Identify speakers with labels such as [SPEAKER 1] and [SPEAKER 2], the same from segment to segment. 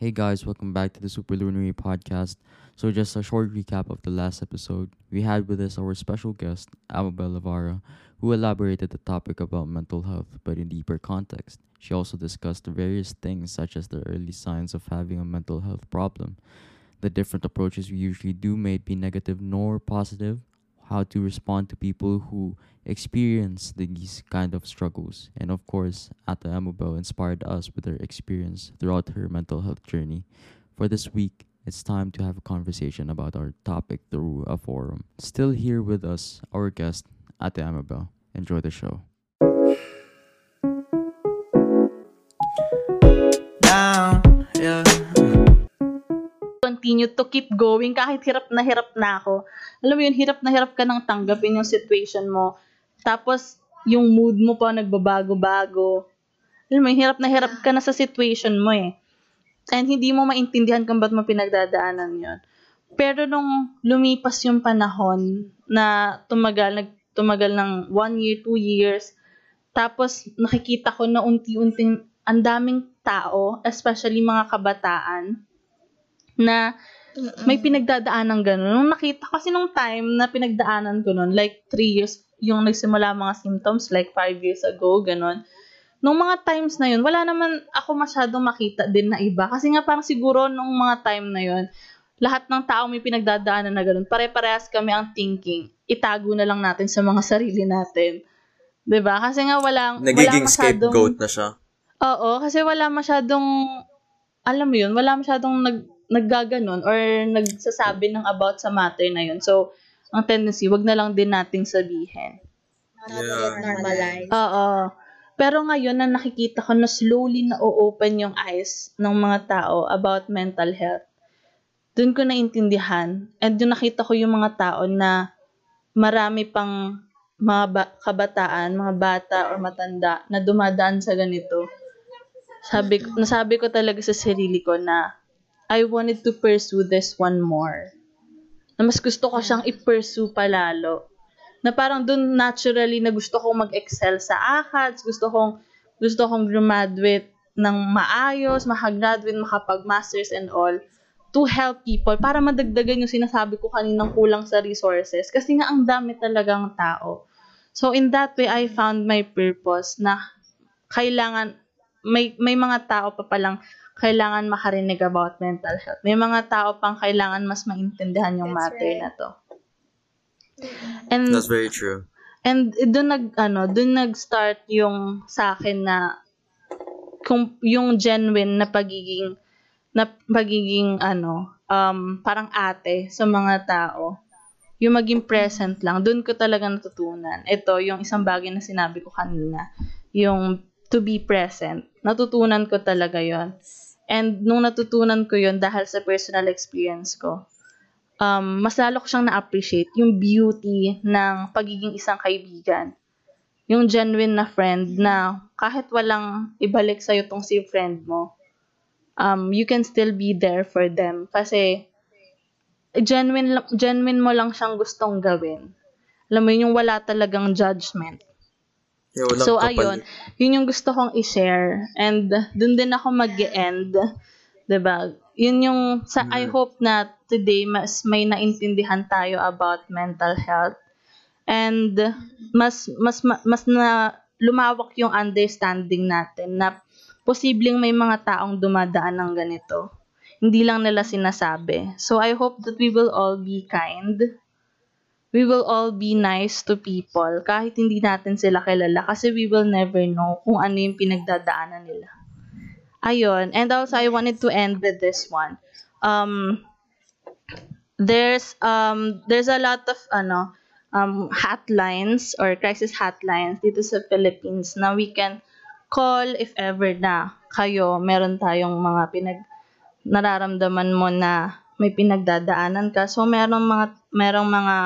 [SPEAKER 1] Hey guys, welcome back to the Superluminary podcast. So, just a short recap of the last episode. We had with us our special guest, Amabel Lavara, who elaborated the topic about mental health but in deeper context. She also discussed various things such as the early signs of having a mental health problem, the different approaches we usually do may be negative nor positive, how to respond to people who experience these kind of struggles. And of course, Ata Amubel inspired us with her experience throughout her mental health journey. For this week, it's time to have a conversation about our topic through a forum. Still here with us, our guest, Ate Amabel. Enjoy the show.
[SPEAKER 2] Continue to keep going kahit hirap na hirap na ako. Alam mo yun, hirap na hirap ka nang tanggapin yung situation mo. Tapos, yung mood mo pa nagbabago-bago. Alam mo yun, hirap na hirap ka na sa situation mo eh. And hindi mo maintindihan kung ba't mo pinagdadaanan yun. Pero nung lumipas yung panahon na tumagal, nag, tumagal ng one year, two years, tapos nakikita ko na unti-unting ang daming tao, especially mga kabataan, na may pinagdadaanan ganun. Nung nakita, kasi nung time na pinagdaanan ko nun, like three years, yung nagsimula mga symptoms, like five years ago, ganun. Nung mga times na yun, wala naman ako masyadong makita din na iba. Kasi nga parang siguro nung mga time na yun, lahat ng tao may pinagdadaanan na ganun. Pare-parehas kami ang thinking. Itago na lang natin sa mga sarili natin. 'Di ba? Kasi nga walang
[SPEAKER 3] Nagiging
[SPEAKER 2] wala masyadong,
[SPEAKER 3] scapegoat na siya.
[SPEAKER 2] Oo, kasi wala masyadong alam mo 'yun, wala masyadong nag naggaganon or nagsasabi ng about sa matter na 'yun. So, ang tendency, wag na lang din nating sabihin.
[SPEAKER 3] Yeah.
[SPEAKER 4] normalize.
[SPEAKER 2] Oo. Pero ngayon na nakikita ko na slowly na open yung eyes ng mga tao about mental health. Doon ko naintindihan. And doon nakita ko yung mga tao na marami pang mga ba- kabataan, mga bata or matanda na dumadaan sa ganito. Sabi, ko- nasabi ko talaga sa sarili ko na I wanted to pursue this one more. Na mas gusto ko siyang i-pursue palalo na parang dun naturally na gusto kong mag-excel sa ACADS, gusto kong gusto kong graduate ng maayos, makagraduate, makapag-masters and all to help people para madagdagan yung sinasabi ko kaninang kulang sa resources kasi nga ang dami talagang tao. So in that way I found my purpose na kailangan may may mga tao pa palang kailangan makarinig about mental health. May mga tao pang kailangan mas maintindihan yung
[SPEAKER 4] That's
[SPEAKER 2] matter
[SPEAKER 4] right.
[SPEAKER 2] na to. And
[SPEAKER 3] That's very true.
[SPEAKER 2] And doon nag ano, doon nag-start yung sa akin na kung yung genuine na pagiging na pagiging ano, um parang ate sa mga tao. Yung maging present lang, doon ko talaga natutunan. Ito, yung isang bagay na sinabi ko kanina, yung to be present. Natutunan ko talaga yon And nung natutunan ko yon dahil sa personal experience ko, um, mas lalo ko siyang na-appreciate yung beauty ng pagiging isang kaibigan. Yung genuine na friend na kahit walang ibalik sa'yo tong si friend mo, um, you can still be there for them. Kasi, genuine, genuine mo lang siyang gustong gawin. Alam mo yun, yung wala talagang judgment.
[SPEAKER 3] Walang
[SPEAKER 2] So,
[SPEAKER 3] kapalit.
[SPEAKER 2] ayun. Yun yung gusto kong i-share. And, dun din ako mag end 'di ba Yun yung, sa, I
[SPEAKER 3] Mm.
[SPEAKER 2] hope na today, mas may naintindihan tayo about mental health. And, mas, mas, ma- mas na lumawak yung understanding natin na posibleng may mga taong dumadaan ng ganito. Hindi lang nila sinasabi. So, I hope that we will all be kind we will all be nice to people kahit hindi natin sila kilala kasi we will never know kung ano yung pinagdadaanan nila. Ayun. And also, I wanted to end with this one. Um, there's um there's a lot of ano um hotlines or crisis hotlines dito sa Philippines na we can call if ever na kayo meron tayong mga pinag nararamdaman mo na may pinagdadaanan ka. So merong mga merong mga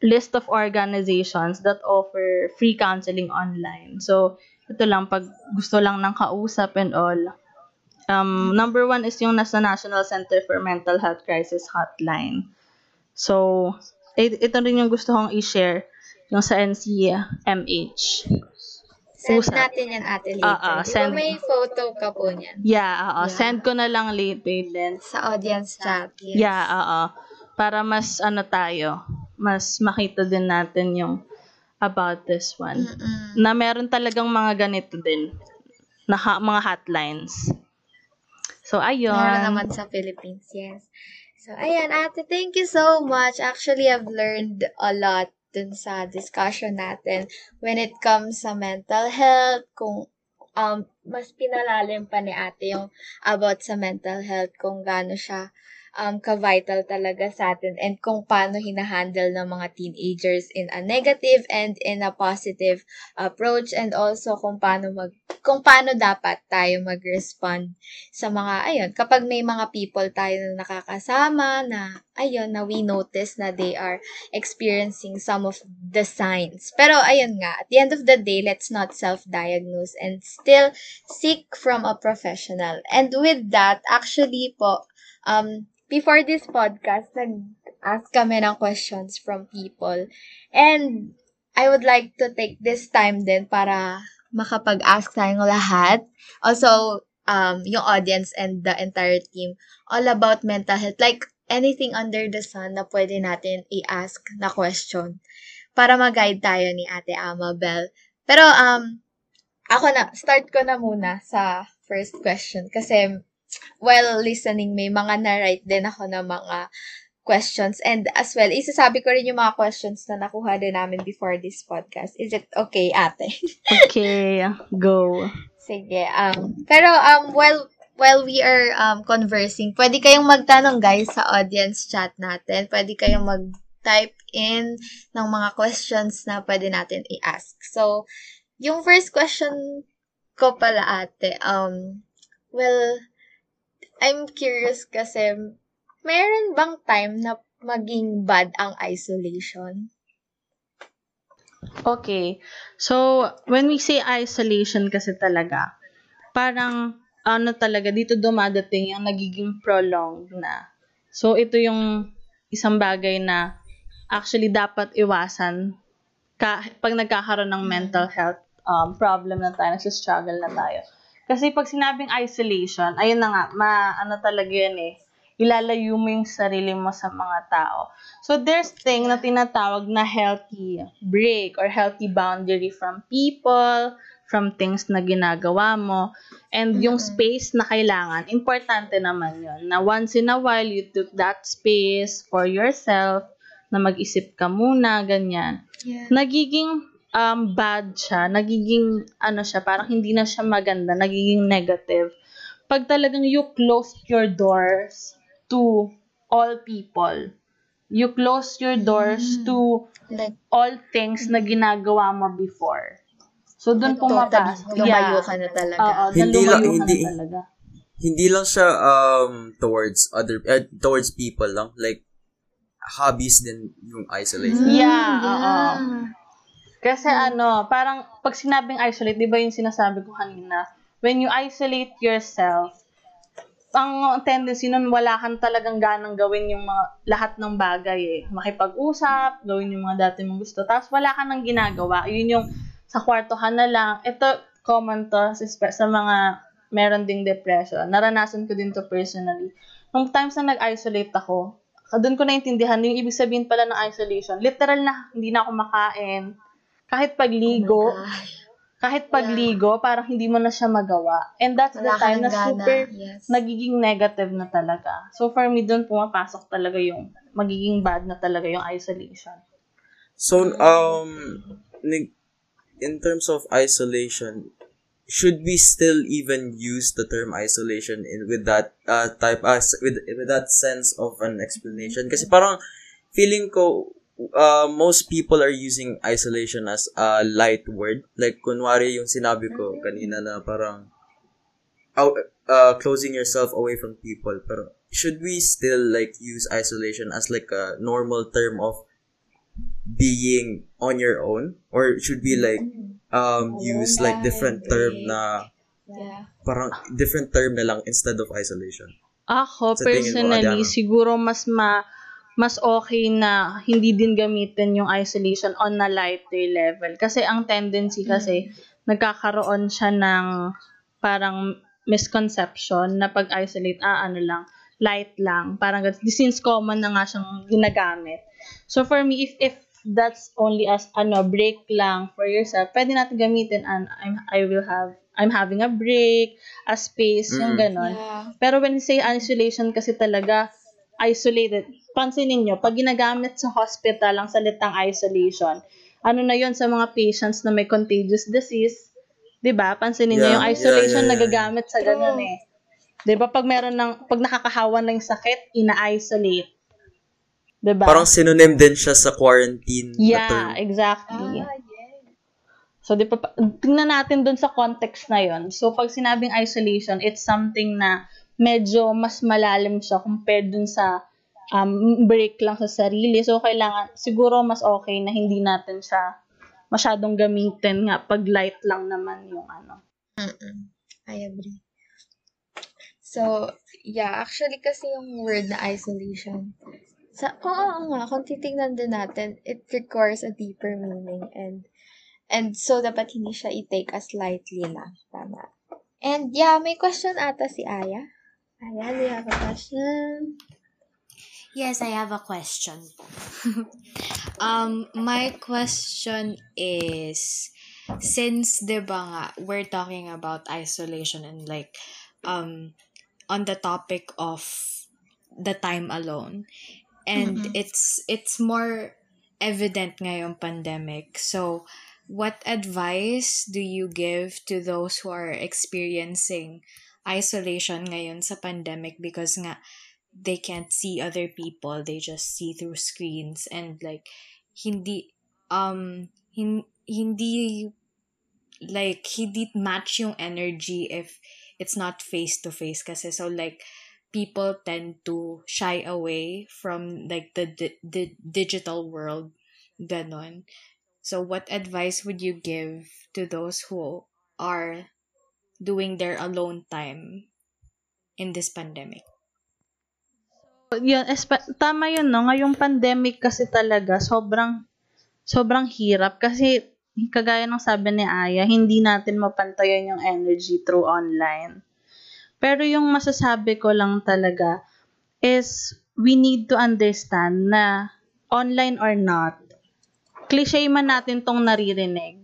[SPEAKER 2] list of organizations that offer free counseling online. So ito lang pag gusto lang ng kausap and all. Um, number one is yung nasa National Center for Mental Health Crisis Hotline. So, it, ito rin yung gusto kong i-share yung sa NCMH.
[SPEAKER 4] Send
[SPEAKER 2] Usap.
[SPEAKER 4] natin yan ate later.
[SPEAKER 2] Oo,
[SPEAKER 4] Di ba
[SPEAKER 2] send-
[SPEAKER 4] may photo ka po niyan?
[SPEAKER 2] Yeah, oo.
[SPEAKER 4] Yeah.
[SPEAKER 2] Send ko na lang later then.
[SPEAKER 4] Sa audience chat. Yes.
[SPEAKER 2] Yeah, oo. Para mas ano tayo, mas makita din natin yung about this one.
[SPEAKER 4] Mm-mm.
[SPEAKER 2] Na meron talagang mga ganito din. Na ha- mga hotlines. So, ayun.
[SPEAKER 4] Meron naman sa Philippines, yes. So, ayan, ate, thank you so much. Actually, I've learned a lot dun sa discussion natin when it comes sa mental health, kung um, mas pinalalim pa ni ate yung about sa mental health, kung gaano siya um, ka-vital talaga sa atin and kung paano hinahandle ng mga teenagers in a negative and in a positive approach and also kung paano mag kung paano dapat tayo mag-respond sa mga, ayun, kapag may mga people tayo na nakakasama na, ayun, na we notice na they are experiencing some of the signs. Pero, ayun nga, at the end of the day, let's not self-diagnose and still seek from a professional. And with that, actually po, um, before this podcast, nag-ask kami ng questions from people. And I would like to take this time din para makapag-ask tayong lahat. Also, um, yung audience and the entire team all about mental health. Like, anything under the sun na pwede natin i-ask na question para mag-guide tayo ni Ate Amabel. Pero, um, ako na, start ko na muna sa first question kasi while listening, may mga na-write din ako na mga questions. And as well, isasabi ko rin yung mga questions na nakuha din namin before this podcast. Is it okay, ate?
[SPEAKER 2] Okay, go.
[SPEAKER 4] Sige. Um, pero um, while while we are um, conversing, pwede kayong magtanong guys sa audience chat natin. Pwede kayong mag-type in ng mga questions na pwede natin i-ask. So, yung first question ko pala ate, um, well, I'm curious kasi, mayroon bang time na maging bad ang isolation?
[SPEAKER 2] Okay. So, when we say isolation kasi talaga, parang ano talaga, dito dumadating yung nagiging prolonged na. So, ito yung isang bagay na actually dapat iwasan ka, pag nagkakaroon ng mental health um, problem na tayo, nasa-struggle na tayo. Kasi pag sinabing isolation, ayun na nga, ma, ano talaga yan eh, ilalayo mo yung sarili mo sa mga tao. So, there's thing na tinatawag na healthy break or healthy boundary from people, from things na ginagawa mo, and yung space na kailangan, importante naman yon na once in a while, you took that space for yourself, na mag-isip ka muna, ganyan.
[SPEAKER 4] Yeah.
[SPEAKER 2] Nagiging um, bad siya, nagiging, ano siya, parang hindi na siya maganda, nagiging negative. Pag talagang you close your doors to all people, you close your doors to
[SPEAKER 4] Like,
[SPEAKER 2] all things na ginagawa mo before. So, doon
[SPEAKER 4] totally,
[SPEAKER 2] pumapasok.
[SPEAKER 4] lumayo ka na talaga.
[SPEAKER 2] Oo,
[SPEAKER 3] Hindi lang-
[SPEAKER 2] lumayo ka
[SPEAKER 3] hindi-
[SPEAKER 2] na talaga.
[SPEAKER 3] Hindi lang siya um towards other uh, towards people lang like hobbies din yung isolation.
[SPEAKER 2] Yeah,
[SPEAKER 4] Mm,
[SPEAKER 2] oo. Kasi ano, parang pag sinabing isolate, di ba yung sinasabi ko kanina, when you isolate yourself, ang tendency nun, wala kang talagang ganang gawin yung mga, lahat ng bagay eh. Makipag-usap, gawin yung mga dati mong gusto, tapos wala ka nang ginagawa. Yun yung sa kwarto ka na lang. Ito, common to sa mga meron ding depression. Naranasan ko din to personally. Nung times na nag-isolate ako, doon ko naintindihan yung ibig sabihin pala ng isolation. Literal na hindi na ako makain. Kahit pagligo,
[SPEAKER 4] Oh
[SPEAKER 2] kahit pagligo, parang hindi mo na siya magawa. And that's the
[SPEAKER 4] Wala ka
[SPEAKER 2] time na
[SPEAKER 4] gana.
[SPEAKER 2] super
[SPEAKER 4] Yes.
[SPEAKER 2] nagiging negative na talaga. So for me, doon pumapasok talaga yung magiging bad na talaga yung isolation.
[SPEAKER 3] So um in terms of isolation, should we still even use the term isolation in with that uh, type as with with that sense of an explanation? Kasi parang feeling ko uh, most people are using isolation as a light word. Like kunwari yung sinabi ko kanina na parang out, uh, closing yourself away from people. Pero should we still like use isolation as like a normal term of being on your own or should we like um use like different term na
[SPEAKER 4] Yeah.
[SPEAKER 3] parang different term na lang instead of isolation
[SPEAKER 2] Ako,
[SPEAKER 3] Sa
[SPEAKER 2] personally, siguro mas ma mas okay na hindi din gamitin yung isolation on a lighter level. Kasi ang tendency kasi nagkakaroon siya ng parang misconception na pag-isolate, ah, ano lang, light lang. Parang, since common na nga siyang ginagamit. So, for me, if, if that's only as, ano, break lang for yourself, pwede natin gamitin, and I'm, I will have, I'm having a break, a space, yung
[SPEAKER 3] Mm.
[SPEAKER 2] ganon.
[SPEAKER 4] Yeah.
[SPEAKER 2] Pero when you say isolation kasi talaga, isolated, pansinin nyo, pag ginagamit sa hospital ang salitang isolation, ano na yon sa mga patients na may contagious disease, 'di ba? Pansinin niyo
[SPEAKER 3] Yeah,
[SPEAKER 2] yung isolation
[SPEAKER 3] yeah, yeah, yeah.
[SPEAKER 2] nagagamit sa ganun eh. 'Di ba pag meron ng pag nakakahawa na yung sakit, ina-isolate. 'Di ba?
[SPEAKER 3] Parang synonym din siya sa quarantine
[SPEAKER 2] Yeah, exactly.
[SPEAKER 4] Ah.
[SPEAKER 2] So, di pa, pa- tingnan natin dun sa context na yon. So, pag sinabing isolation, it's something na medyo mas malalim siya compared dun sa um, break lang sa sarili. So, kailangan, siguro mas okay na hindi natin siya masyadong gamitin nga pag light lang naman yung ano.
[SPEAKER 4] Mm-mm. I agree. So, yeah, actually kasi yung word na isolation, sa, oo, oo nga, kung titignan din natin, it requires a deeper meaning and and so dapat hindi siya i-take as lightly lang. Tama. And yeah, may question ata si Aya. Aya, do you have a question?
[SPEAKER 5] Yes, I have a question. um, my question is, since, di ba nga, we're talking about isolation and like, um, on the topic of the time alone, and
[SPEAKER 4] Mhm.
[SPEAKER 5] it's it's more evident ngayong pandemic. So, what advice do you give to those who are experiencing isolation ngayon sa pandemic because nga they can't see other people they just see through screens and like hindi um hin, hindi like hindi match yung energy if it's not face to face kasi. So like people tend to shy away from like the the, the digital world ganon. So what advice would you give to those who are doing their alone time in this pandemic
[SPEAKER 2] Yun, espa- tama yun, no? Ngayong pandemic kasi talaga, sobrang, sobrang hirap. Kasi, kagaya ng sabi ni Aya, hindi natin mapantayan yung energy through online. Pero yung masasabi ko lang talaga is, we need to understand na online or not, cliche man natin tong naririnig.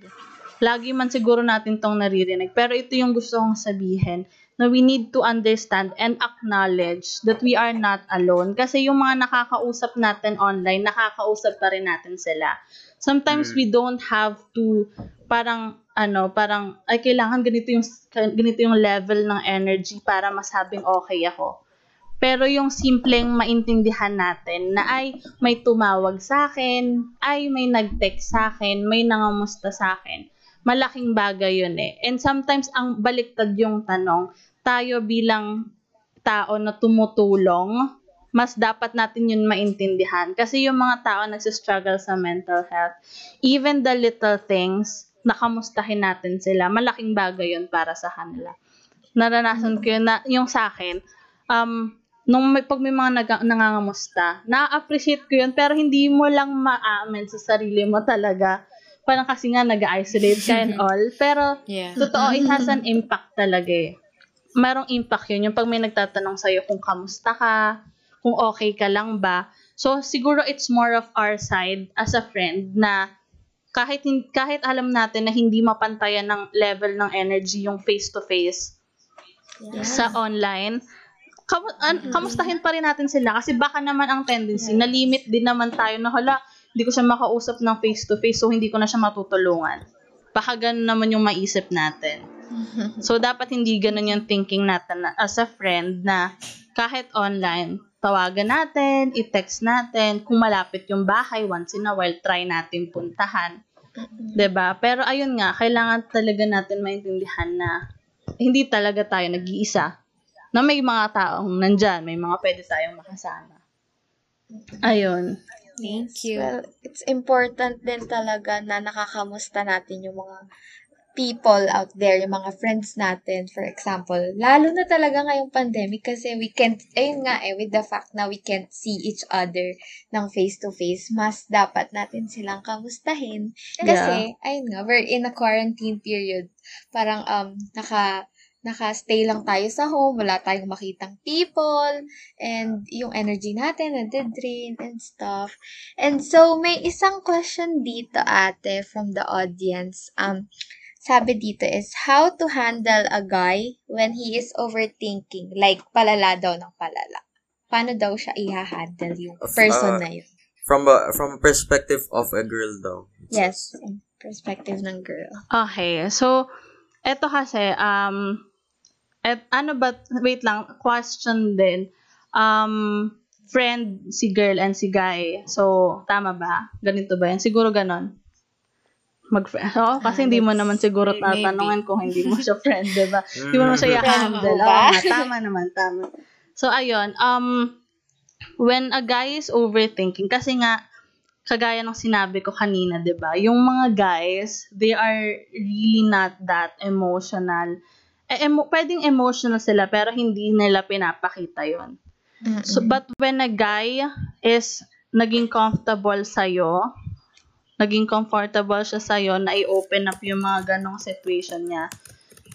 [SPEAKER 2] Lagi man siguro natin tong naririnig. Pero ito yung gusto kong sabihin na we need to understand and acknowledge that we are not alone. Kasi yung mga nakakausap natin online, nakakausap pa rin natin sila. Sometimes
[SPEAKER 3] Mm.
[SPEAKER 2] we don't have to parang ano, parang ay kailangan ganito yung ganito yung level ng energy para masabing okay ako. Pero yung simpleng maintindihan natin na ay may tumawag sa akin, ay may nag-text sa akin, may nangamusta sa akin. Malaking bagay yun eh. And sometimes ang baliktad yung tanong, tayo bilang tao na tumutulong, mas dapat natin yun maintindihan. Kasi yung mga tao nagsistruggle sa mental health, even the little things, nakamustahin natin sila, malaking bagay yun para sa kanila. Naranasan ko yun na, yung sa akin, um, nung may, pag may mga nag- nangangamusta, na-appreciate ko yun, pero hindi mo lang maamin sa sarili mo talaga. Parang kasi nga nag-isolate ka and all. Pero,
[SPEAKER 5] yeah
[SPEAKER 2] totoo, it has an impact talaga eh. Merong impact yun. Yung pag may nagtatanong sa'yo kung kamusta ka, kung okay ka lang ba. So, siguro it's more of our side as a friend na kahit kahit alam natin na hindi mapantayan ng level ng energy yung face-to-face sa online, kamu an- kamustahin pa rin natin sila kasi baka naman ang tendency na limit din naman tayo na hala, hindi ko siya makausap ng face-to-face so hindi ko na siya matutulungan. Baka ganun naman yung maisip natin. So, dapat hindi ganun yung thinking natin na, as a friend na kahit online, tawagan natin, i-text natin, kung malapit yung bahay, once in a while, try natin puntahan. 'Di ba Pero ayun nga, kailangan talaga natin maintindihan na hindi talaga tayo nag-iisa. Na may mga taong nandyan, may mga pwede tayong makasama. Ayun.
[SPEAKER 5] Thank you
[SPEAKER 4] Well, it's important din talaga na nakakamusta natin yung mga people out there, yung mga friends natin, for example, lalo na talaga ngayong pandemic kasi we can't, ayun nga eh, with the fact na we can't see each other ng face-to-face, mas dapat natin silang kamustahin. Kasi, ayun nga, we're in a quarantine period. Parang, um, naka, naka-stay lang tayo sa home, wala tayong makitang people, and yung energy natin nade-drain and stuff. And so, may isang question dito, ate, from the audience. Um, sabi dito is, how to handle a guy when he is overthinking? Like, palala daw ng palala. Paano daw siya i-handle yung person
[SPEAKER 3] Uh,
[SPEAKER 4] na yun?
[SPEAKER 3] From a, from a perspective of a girl daw.
[SPEAKER 4] Yes, perspective ng girl.
[SPEAKER 2] Okay, so, eto kasi, um, et, ano ba, wait lang, question din. Um, friend si girl and si guy. So, tama ba? Ganito ba yan? Siguro ganon. mag Oo, kasi
[SPEAKER 4] Ah,
[SPEAKER 2] hindi mo naman siguro
[SPEAKER 5] maybe.
[SPEAKER 2] tatanungin kung hindi mo siya friend, di ba?
[SPEAKER 3] Mm.
[SPEAKER 2] Hindi mo naman siya i-handle. Oo tama naman, tama. So, ayun, um, when a guy is overthinking, kasi nga, kagaya ng sinabi ko kanina, di ba? Yung mga guys, they are really not that emotional. Eh, emo- pwedeng emotional sila, pero hindi nila pinapakita yon So, but when a guy is naging comfortable sa'yo, naging comfortable siya sa'yo, na i-open up yung mga ganong situation niya,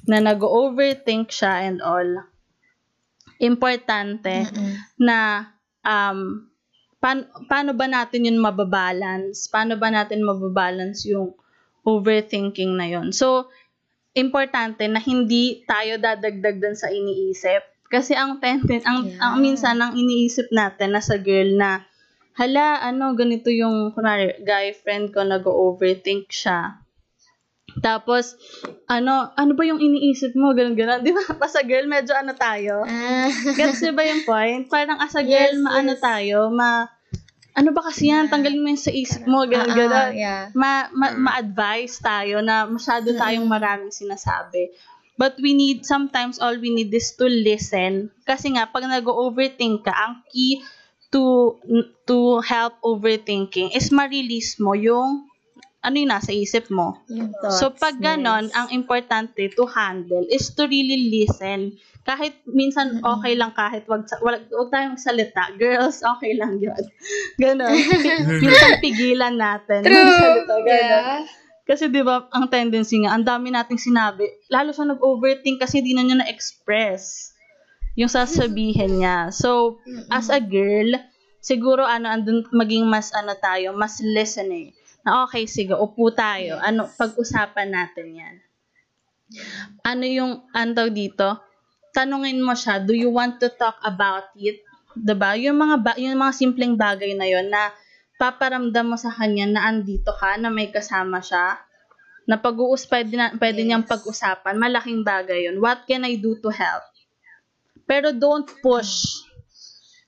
[SPEAKER 2] na nag-overthink siya and all, importante
[SPEAKER 4] Mm-mm.
[SPEAKER 2] na um, pan- paano ba natin yun mababalance? Paano ba natin mababalance yung overthinking na yun? So, importante na hindi tayo dadagdag dun sa iniisip. Kasi ang tenden, ang,
[SPEAKER 4] Yeah.
[SPEAKER 2] ang minsan ang iniisip natin na sa girl na, hala, ano, ganito yung, kunwari, guy friend ko nag-overthink siya. Tapos, ano, ano ba yung iniisip mo? Ganun, ganun. Di ba? Pa sa girl, medyo ano tayo.
[SPEAKER 4] Ah.
[SPEAKER 2] Gets niyo ba yung point? Parang as a girl,
[SPEAKER 4] Yes,
[SPEAKER 2] maano
[SPEAKER 4] yes.
[SPEAKER 2] tayo, ma... Ano ba kasi yan? Tanggalin mo yun sa isip mo, ganun,
[SPEAKER 4] ah,
[SPEAKER 2] ganun.
[SPEAKER 4] yeah.
[SPEAKER 2] Ma, ma, ma-advise tayo na masyado tayong maraming sinasabi. But we need, sometimes all we need is to listen. Kasi nga, pag nag-overthink ka, ang key to to help overthinking is ma-release mo yung ano yung nasa isip mo.
[SPEAKER 4] Yung thoughts,
[SPEAKER 2] So, pag ganon,
[SPEAKER 4] yes.
[SPEAKER 2] ang importante to handle is to really listen. Kahit minsan
[SPEAKER 4] Mm-mm.
[SPEAKER 2] okay lang kahit wag, wag, wag tayong salita. Girls, okay lang yun. Ganon. minsan pigilan natin.
[SPEAKER 4] True!
[SPEAKER 2] Magsalita, ganon.
[SPEAKER 4] Yeah.
[SPEAKER 2] Kasi di ba ang tendency nga, ang dami nating sinabi, lalo siya nag-overthink kasi di na niya na-express yung sasabihin niya. So, as a girl, siguro ano, andun maging mas ano tayo, mas listening. Na okay, sige, upo tayo. Ano, pag-usapan natin yan. Ano yung, ano tawag dito? Tanungin mo siya, do you want to talk about it? 'Di ba Yung mga, ba, yung mga simpleng bagay na yon na paparamdam mo sa kanya na andito ka, na may kasama siya, na pag-uus, pwede, na, pwede niyang
[SPEAKER 4] Yes.
[SPEAKER 2] pag-usapan, malaking bagay yun. What can I do to help? Pero don't push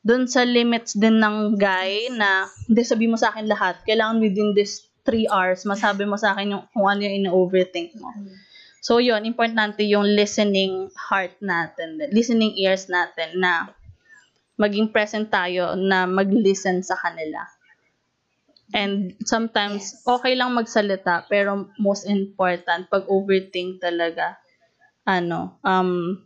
[SPEAKER 2] doon sa limits din ng guy na hindi sabi mo sa akin lahat. Kailangan within this three hours, masabi mo sa akin yung, kung ano yung ina-overthink mo. So, yun, importante yung listening heart natin, listening ears natin na maging present tayo na mag-listen sa kanila. And sometimes,
[SPEAKER 4] Yes.
[SPEAKER 2] okay lang magsalita, pero most important, pag overthink talaga, ano, um,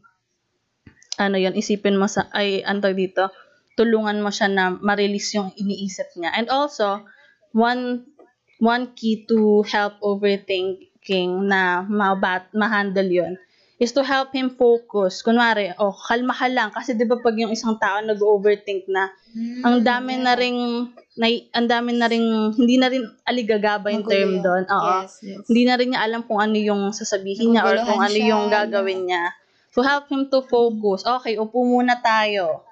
[SPEAKER 2] ano yun, isipin mo sa, ay, ano dito, tulungan mo siya na ma-release yung iniisip niya. And also, one, one key to help overthinking na mabat, ma-handle yun, is to help him focus. Kunwari, oh, kalma ka lang. Kasi di ba pag yung isang tao nag-overthink na, ang dami na ring, na, ang dami na ring, hindi na rin aligagaba yung
[SPEAKER 4] Magulo
[SPEAKER 2] term doon. Oo.
[SPEAKER 4] Yes, yes.
[SPEAKER 2] Hindi na rin niya alam kung ano yung sasabihin niya or kung ano
[SPEAKER 4] siya.
[SPEAKER 2] yung gagawin niya. To help him to focus. Okay, upo muna tayo.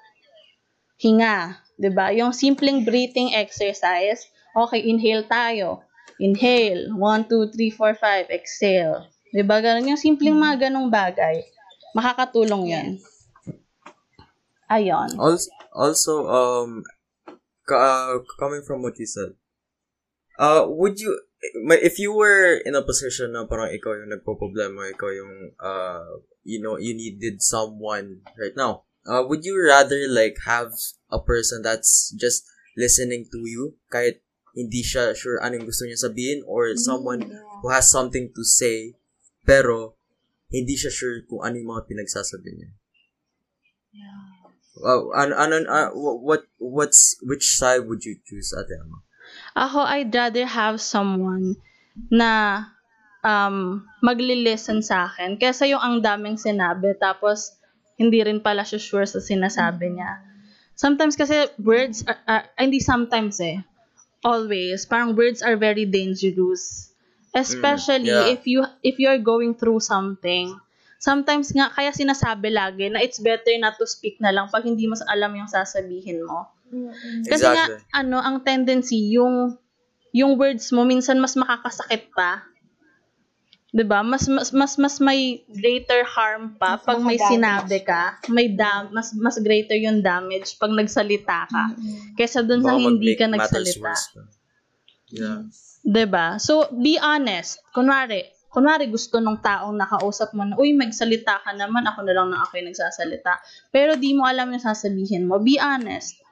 [SPEAKER 2] Hinga. 'di ba Yung simpleng breathing exercise. Okay, inhale tayo. Inhale. 1, 2, 3, 4, 5. Exhale. 'Di ba Ganun. Yung simpleng mga ganong bagay. Makakatulong yan. Ayon.
[SPEAKER 3] Also, also um, uh, coming from what you said, uh, would you, if you were in a position na parang ikaw yung nagpo-problema, ikaw yung, uh, you know, you needed someone right now, uh, would you rather like have a person that's just listening to you, kahit hindi siya sure anong gusto niya sabihin, or someone who has something to say, pero hindi siya sure kung ano yung mga pinagsasabi niya. Wow, ano, ano, uh, what, what's, which side would you choose, Ate Ama?
[SPEAKER 2] Ako, I'd rather have someone na um, magli-listen sa akin kaysa yung ang daming sinabi tapos hindi rin pala siya sure sa sinasabi niya. Sometimes kasi words, are, are, hindi sometimes eh, always, parang words are very dangerous. Especially
[SPEAKER 3] Mm, yeah.
[SPEAKER 2] if you if you're going through something. Sometimes nga, kaya sinasabi lagi na it's better not to speak na lang pag hindi mas alam yung sasabihin mo. Kasi nga,
[SPEAKER 3] Exactly.
[SPEAKER 2] ano, ang tendency, yung, yung words mo, minsan mas makakasakit pa. 'Di ba Mas, mas, mas, mas may greater harm pa
[SPEAKER 4] Mas
[SPEAKER 2] pag may
[SPEAKER 4] makadamage.
[SPEAKER 2] sinabi ka. May dam, mas, mas greater yung damage pag nagsalita ka. Kesa dun sa hindi ka nagsalita.
[SPEAKER 3] Yeah.
[SPEAKER 2] 'Di ba So, be honest. Kunwari, kunwari gusto nung taong nakausap mo na, uy, magsalita ka naman, ako na lang na ako yung nagsasalita. Pero di mo alam yung sasabihin mo. Be honest.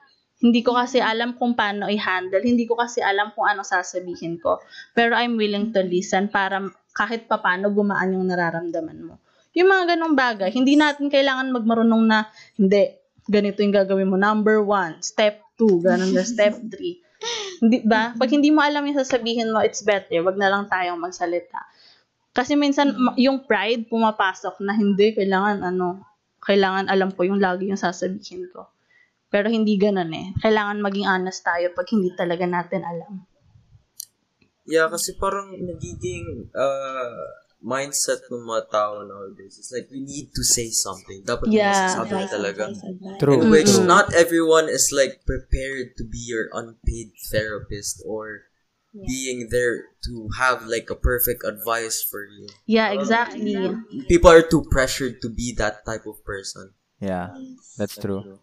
[SPEAKER 2] Hindi ko kasi alam kung paano i-handle. Hindi ko kasi alam kung ano sasabihin ko. Pero I'm willing to listen para kahit papano gumaan yung nararamdaman mo. Yung mga ganong bagay, hindi natin kailangan magmarunong na, hindi, ganito yung gagawin mo. Number one, step two, ganun na, step three. Hindi ba? Pag hindi mo alam yung sasabihin mo, it's better. Wag na lang tayong magsalita. Kasi minsan, yung pride pumapasok na hindi, kailangan ano, kailangan alam ko yung lagi yung sasabihin ko. Pero hindi ganun eh. Kailangan maging honest tayo pag hindi talaga natin alam.
[SPEAKER 3] Yeah, kasi parang nagiging uh, mindset ng mga tao nowadays. It's like, we need to say something. Dapat
[SPEAKER 2] Yeah.
[SPEAKER 3] yeah. masasabi talaga.
[SPEAKER 1] True.
[SPEAKER 3] In which
[SPEAKER 2] Mm-mm.
[SPEAKER 3] not everyone is like prepared to be your unpaid therapist or being there to have like a perfect advice for you.
[SPEAKER 2] Yeah, exactly.
[SPEAKER 3] People are too pressured to be that type of person.
[SPEAKER 1] Yeah, that's true.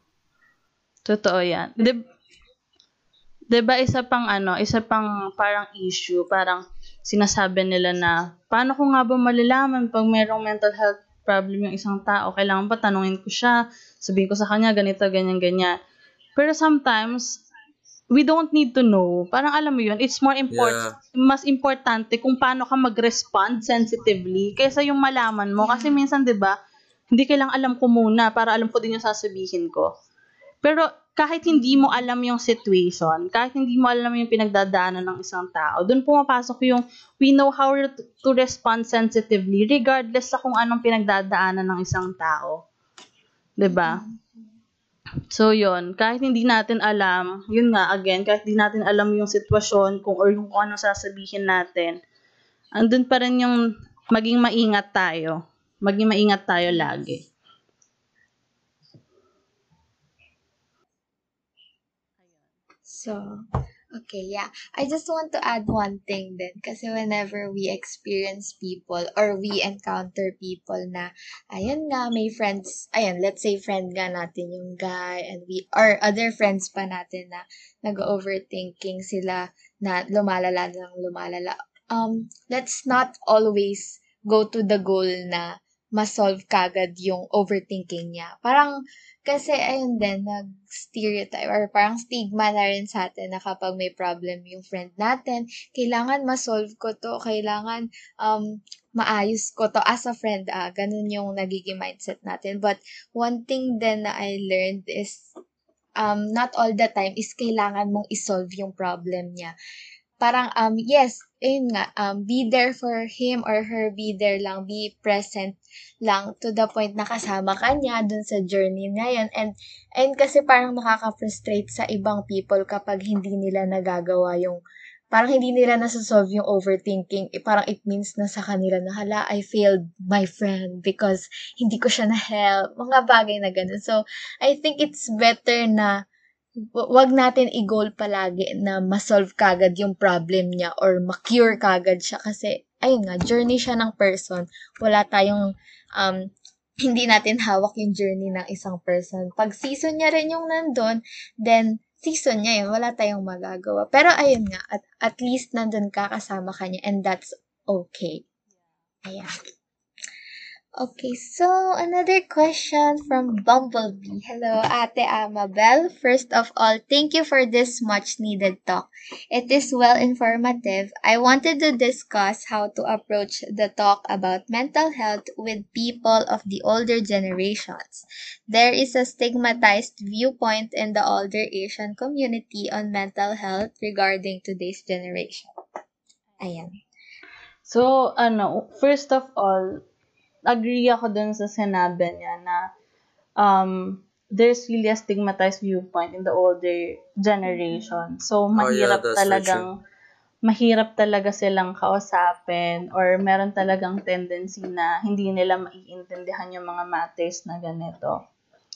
[SPEAKER 2] Totoo yan. Di, di ba isa pang ano, isa pang parang issue, parang sinasabi nila na, paano ko nga ba malalaman pag mayroong mental health problem yung isang tao? Kailangan pa tanungin ko siya, sabihin ko sa kanya, ganito, ganyan, ganyan. Pero sometimes, we don't need to know. Parang alam mo yun, it's more important, mas importante kung paano ka mag-respond sensitively kaysa yung malaman mo. Kasi minsan, di ba, hindi kailangan alam ko muna para alam ko din yung sasabihin ko. Pero kahit hindi mo alam yung situation, kahit hindi mo alam yung pinagdadaanan ng isang tao, doon pumapasok yung we know how to respond sensitively regardless sa kung anong pinagdadaanan ng isang tao. 'Di ba? So, yon kahit hindi natin alam, yun nga, again, kahit hindi natin alam yung sitwasyon kung or yung kung ano sasabihin natin, andun pa rin yung maging maingat tayo. Maging maingat tayo lagi.
[SPEAKER 4] So, okay, yeah. I just want to add one thing then. Kasi whenever we experience people or we encounter people na, ayan nga, may friends, ayan, let's say friend nga natin yung guy and we, or other friends pa natin na nag-overthinking sila na lumalala ng lumalala. Um, let's not always go to the goal na ma-solve kagad yung overthinking niya. Parang, kasi ayun din, nag-stereotype or parang stigma na rin sa atin na kapag may problem yung friend natin, kailangan ma-solve ko to, kailangan um, maayos ko to as a friend. Ah, ganun yung nagiging mindset natin. But one thing din na I learned is um, not all the time is kailangan mong isolve yung problem niya. Parang, um, yes, ayun nga, um, be there for him or her, be there lang, be present lang to the point na kasama ka niya dun sa journey na yun. And, and kasi parang nakaka-frustrate sa ibang people kapag hindi nila nagagawa yung, parang hindi nila nasasolve yung overthinking. Eh, parang it means na sa kanila na, hala, I failed my friend because hindi ko siya na-help. Mga bagay na ganun. So, I think it's better na wag natin i-goal palagi na ma-solve kagad yung problem niya or ma-cure kagad siya kasi ayun nga, journey siya ng person. Wala tayong um, hindi natin hawak yung journey ng isang person. Pag season niya rin yung nandun, then season niya yun. Wala tayong magagawa. Pero ayun nga, at, at least nandun ka kasama ka niya and that's okay. Ayan. Okay, so another question from Bumblebee. Hello, Ate Amabel. First of all, thank you for this much needed talk. It is well informative. I wanted to discuss how to approach the talk about mental health with people of the older generations. There is a stigmatized viewpoint in the older Asian community on mental health regarding today's generation. Ayan.
[SPEAKER 2] So, ano, first of all, agree ako dun sa sinabi niya na um, there's really a stigmatized viewpoint in the older generation. So, mahirap
[SPEAKER 3] that's very
[SPEAKER 2] talagang mahirap talaga silang kausapin or meron talagang tendency na hindi nila maiintindihan yung mga matters na ganito.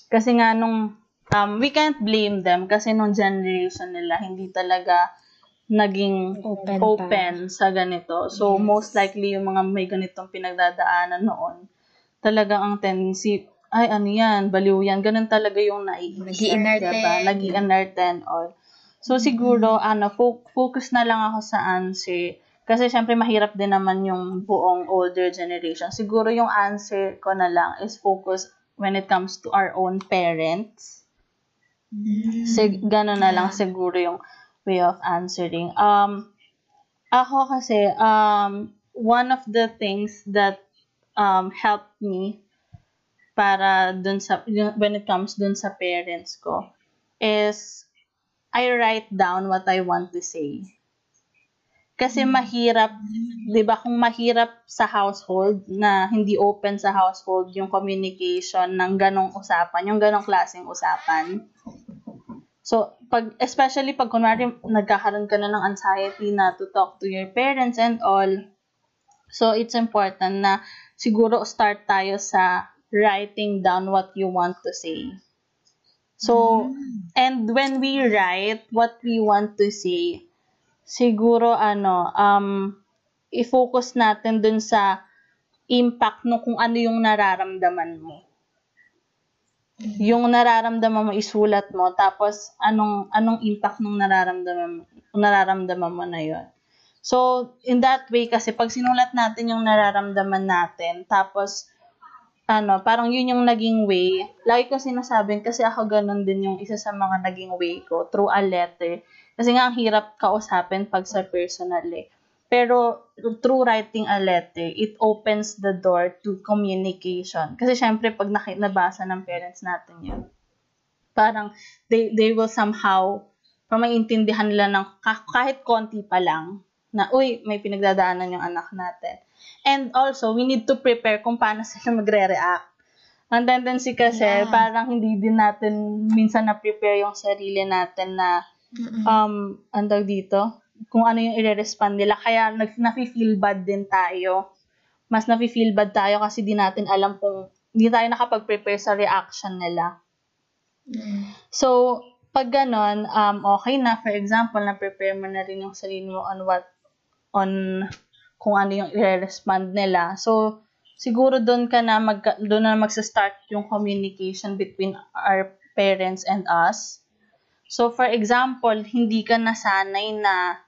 [SPEAKER 2] Kasi nga nung um, we can't blame them kasi nung generation nila hindi talaga naging
[SPEAKER 4] Open
[SPEAKER 2] open,
[SPEAKER 4] pa.
[SPEAKER 2] sa ganito. So,
[SPEAKER 4] Yes.
[SPEAKER 2] most likely yung mga may ganitong pinagdadaanan noon, talagang ang tendency, ay ano yan, baliw yan. Ganun talaga yung naiisip.
[SPEAKER 4] Nag-i-inerte.
[SPEAKER 2] diba? Nag-i-inerte and all. So, siguro, ano, fo- focus na lang ako sa answer. Kasi, syempre, mahirap din naman yung buong older generation. Siguro, yung answer ko na lang is focus when it comes to our own parents. Sig gano'n na lang siguro yung way of answering. Um, ako kasi, um, one of the things that um, helped me para dun sa, when it comes dun sa parents ko, is I write down what I want to say. Kasi mahirap, 'di ba, kung mahirap sa household na hindi open sa household yung communication ng ganong usapan, yung ganong klaseng usapan. So, pag especially pag kunwari nagkakaroon ka na ng anxiety na to talk to your parents and all. So, it's important na siguro start tayo sa writing down what you want to say. So, and when we write what we want to say, siguro ano, um, i-focus natin dun sa impact no kung ano yung nararamdaman mo. Yung nararamdaman mo isulat mo tapos anong anong impact ng nararamdaman nararamdaman mo na yon. So in that way kasi pag sinulat natin yung nararamdaman natin tapos ano, parang yun yung naging way. Lagi ko sinasabing, kasi ako ganun din yung isa sa mga naging way ko, through a letter. Kasi nga, ang hirap kausapin pag sa personal eh. Pero, through writing a letter, it opens the door to communication. Kasi syempre, pag nabasa ng parents natin yun, parang they, they will somehow, parang maintindihan nila ng ka- kahit konti pa lang, na, uy, may pinagdadaanan yung anak natin. And also, we need to prepare kung paano sila magre-react. Ang tendency kasi,
[SPEAKER 4] Yeah.
[SPEAKER 2] parang hindi din natin minsan na-prepare yung sarili natin na, um, ang dito, kung ano yung i-respond nila. Kaya, nag, nafe-feel bad din tayo. Mas nafe-feel bad tayo kasi di natin alam kung, hindi tayo nakapag-prepare sa reaction nila. So, pag ganon, um, okay na. For example, na-prepare mo na rin yung sarili mo on what, on kung ano yung i-respond nila. So, siguro doon ka na mag doon na magsa-start yung communication between our parents and us. So, for example, hindi ka nasanay na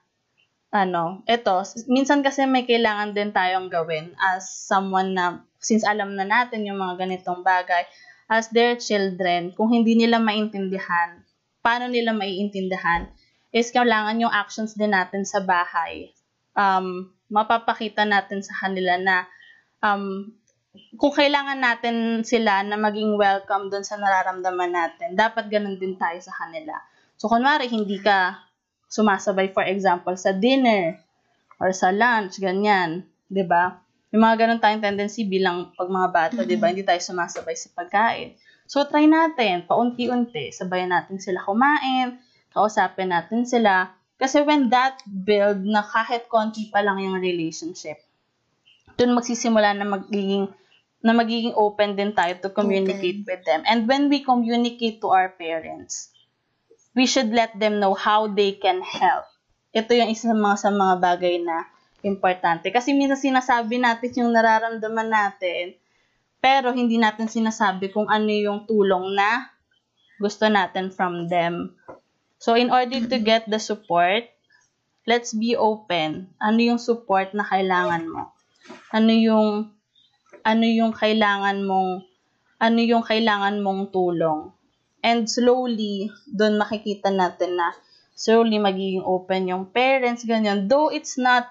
[SPEAKER 2] ano, eto, minsan kasi may kailangan din tayong gawin as someone na, since alam na natin yung mga ganitong bagay, as their children, kung hindi nila maintindihan, paano nila maiintindihan, is kailangan yung actions din natin sa bahay. Um, mapapakita natin sa kanila na um, kung kailangan natin sila na maging welcome doon sa nararamdaman natin, dapat ganun din tayo sa kanila. So, kunwari, hindi ka sumasabay, for example, sa dinner or sa lunch, ganyan. 'di ba? May mga ganun tayong tendency bilang pag mga bata, 'di ba? Hindi tayo sumasabay sa pagkain. So, try natin, paunti-unti, sabayan natin sila kumain, kausapin natin sila. Kasi when that build na kahit konti pa lang yung relationship, dun magsisimula na magiging na magiging open din tayo to communicate with them. And when we communicate to our parents, we should let them know how they can help. Ito yung isa sa mga, sa mga bagay na importante. Kasi minsan sinasabi natin yung nararamdaman natin, pero hindi natin sinasabi kung ano yung tulong na gusto natin from them. So, in order to get the support, let's be open. Ano yung support na kailangan mo? Ano yung ano yung kailangan mong ano yung kailangan mong tulong. And slowly, doon makikita natin na slowly magiging open yung parents, ganyan. Though it's not,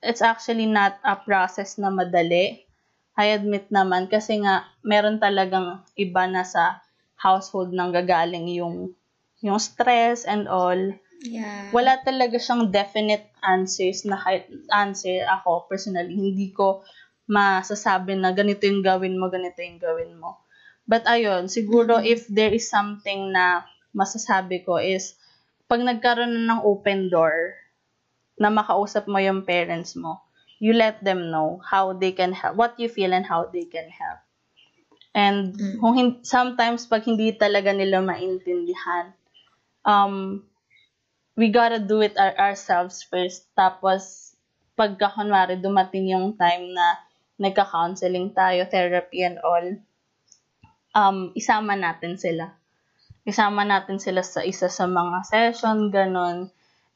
[SPEAKER 2] it's actually not a process na madali. I admit naman kasi nga meron talagang iba na sa household nang gagaling yung yung stress and all.
[SPEAKER 4] Yeah.
[SPEAKER 2] Wala talaga siyang definite answers na answer ako personally. Hindi ko masasabi na ganito yung gawin mo, ganito yung gawin mo. But ayun, siguro if there is something na masasabi ko is pag nagkaroon na ng open door na makausap mo yung parents mo, you let them know how they can help, what you feel and how they can help. And
[SPEAKER 4] Mm.
[SPEAKER 2] kung hin- sometimes pag hindi talaga nila maintindihan, um, we gotta do it our- ourselves first. Tapos, pagka kunwari dumating yung time na nagka-counseling tayo, therapy and all, um, isama natin sila. Isama natin sila sa isa sa mga session, ganun.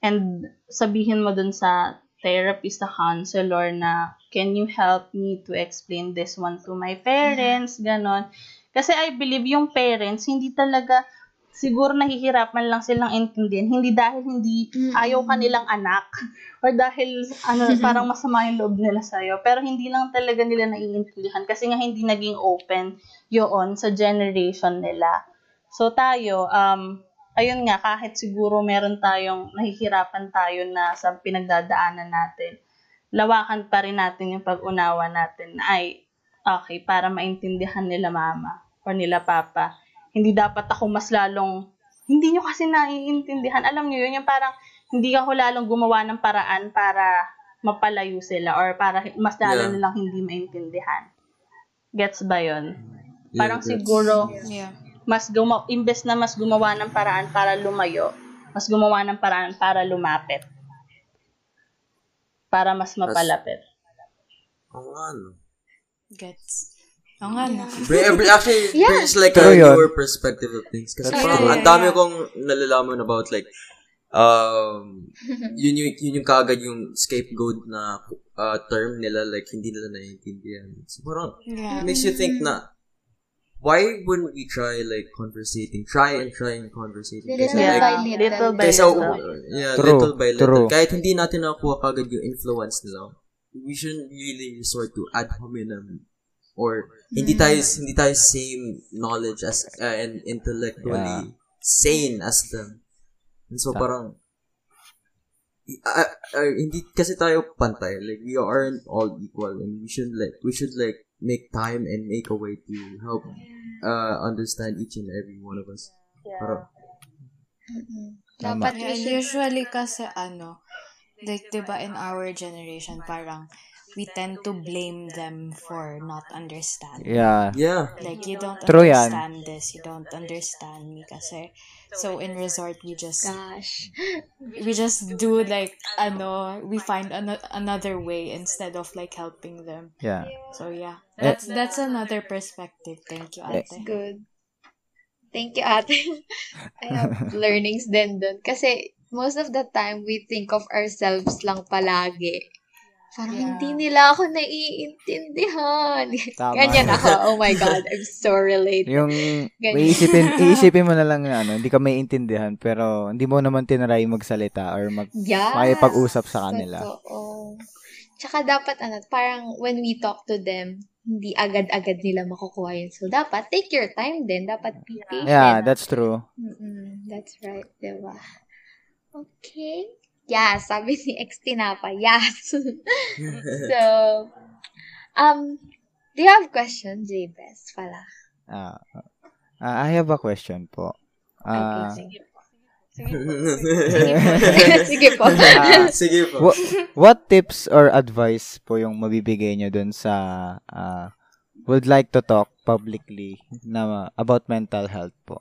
[SPEAKER 2] And sabihin mo dun sa therapist, sa counselor na, can you help me to explain this one to my parents, ganun. Kasi I believe yung parents, hindi talaga, siguro nahihirapan lang silang intindihan. Hindi dahil hindi ayaw ka nilang anak or dahil ano parang masama yung loob nila sa'yo. Pero hindi lang talaga nila naiintindihan kasi nga hindi naging open yun sa generation nila. So tayo, um, ayun nga, kahit siguro meron tayong, nahihirapan tayo na sa pinagdadaanan natin, lawakan pa rin natin yung pag-unawa natin na ay, okay, para maintindihan nila mama or nila papa. Hindi dapat ako mas lalong, hindi nyo kasi naiintindihan. Alam nyo yun, yung parang, hindi ako lalong gumawa ng paraan para mapalayo sila or para mas lalo
[SPEAKER 3] Yeah.
[SPEAKER 2] nilang hindi maintindihan. Gets ba yun?
[SPEAKER 3] Yeah,
[SPEAKER 2] Parang
[SPEAKER 3] that's-
[SPEAKER 2] siguro,
[SPEAKER 5] Yeah.
[SPEAKER 2] mas guma imbes na mas gumawa ng paraan para lumayo, mas gumawa ng paraan para lumapit. Para mas mapalapit.
[SPEAKER 3] Oo nga, no.
[SPEAKER 5] Gets. Oo nga, no?
[SPEAKER 3] Bri- Actually,
[SPEAKER 4] Yeah.
[SPEAKER 3] it's like
[SPEAKER 6] True
[SPEAKER 3] a
[SPEAKER 6] yun.
[SPEAKER 3] newer perspective of things. Kasi parang
[SPEAKER 5] true.
[SPEAKER 3] ang dami
[SPEAKER 5] Yeah.
[SPEAKER 3] kong nalalaman about like, um, yun yung, yun yung kagad yung scapegoat na uh, term nila, like, hindi nila naiintindihan. So, parang,
[SPEAKER 5] Yeah.
[SPEAKER 3] it makes you think na, why wouldn't we try, like, conversating? Try and try and conversating.
[SPEAKER 4] Little
[SPEAKER 3] Kasi,
[SPEAKER 2] Yeah,
[SPEAKER 3] like,
[SPEAKER 4] by little.
[SPEAKER 2] little by
[SPEAKER 3] Kaysa,
[SPEAKER 2] little.
[SPEAKER 3] yeah,
[SPEAKER 6] True,
[SPEAKER 3] little by little.
[SPEAKER 6] true.
[SPEAKER 3] Kahit hindi natin nakuha kagad yung influence nila, we shouldn't really resort to ad hominem or hindi tayo hindi tayo same knowledge as uh, and intellectually sane as them. And so
[SPEAKER 6] Ta-
[SPEAKER 3] parang uh, uh, hindi kasi tayo pantay like we aren't all equal and we should like we should like make time and make a way to help uh understand each and every one of us. Parang
[SPEAKER 4] Mm-mm.
[SPEAKER 6] Tama.
[SPEAKER 4] Dapat we
[SPEAKER 5] Yeah,
[SPEAKER 4] should
[SPEAKER 5] usually kasi ano, like, di ba in our generation, parang, we tend to blame them for not understanding.
[SPEAKER 6] Yeah.
[SPEAKER 3] yeah.
[SPEAKER 5] Like, you don't
[SPEAKER 6] True yan.
[SPEAKER 5] understand this, you don't understand me kasi. So, in resort, we just,
[SPEAKER 4] Gosh.
[SPEAKER 5] we just do like, ano, we find ano, another way instead of like helping them.
[SPEAKER 6] Yeah.
[SPEAKER 5] So, yeah. That's, that's another perspective. Thank you, Ate.
[SPEAKER 4] That's good. Thank you, ate. I have learnings din dun. Kasi most of the time, we think of ourselves lang palagi. Parang
[SPEAKER 5] Yeah.
[SPEAKER 4] hindi nila ako naiintindihan.
[SPEAKER 6] Tama.
[SPEAKER 4] Ganyan ako. Oh my God, I'm so related.
[SPEAKER 6] Yung
[SPEAKER 4] Ganyan.
[SPEAKER 6] iisipin, iisipin mo na lang na ano, hindi ka maiintindihan pero hindi mo naman tinry magsalita or mag
[SPEAKER 4] Yes.
[SPEAKER 6] makipag-usap sa kanila.
[SPEAKER 4] Totoo. Tsaka dapat, ano, parang when we talk to them, hindi agad-agad nila makukuha yun. So, dapat take your time din. Dapat be patient.
[SPEAKER 6] Yeah, that's true.
[SPEAKER 4] Mm-mm, that's right, diba? Okay. Yeah, sabi ni ex Tinapa, yes. so, um, do you have questions, Jabez, pala?
[SPEAKER 6] Ah, ah, I have a question po. Ah,
[SPEAKER 4] Okay, sige po. Sige po.
[SPEAKER 6] ah,
[SPEAKER 3] Sige po.
[SPEAKER 6] what, what tips or advice po yung mabibigay nyo dun sa ah, would like to talk publicly na about mental health po?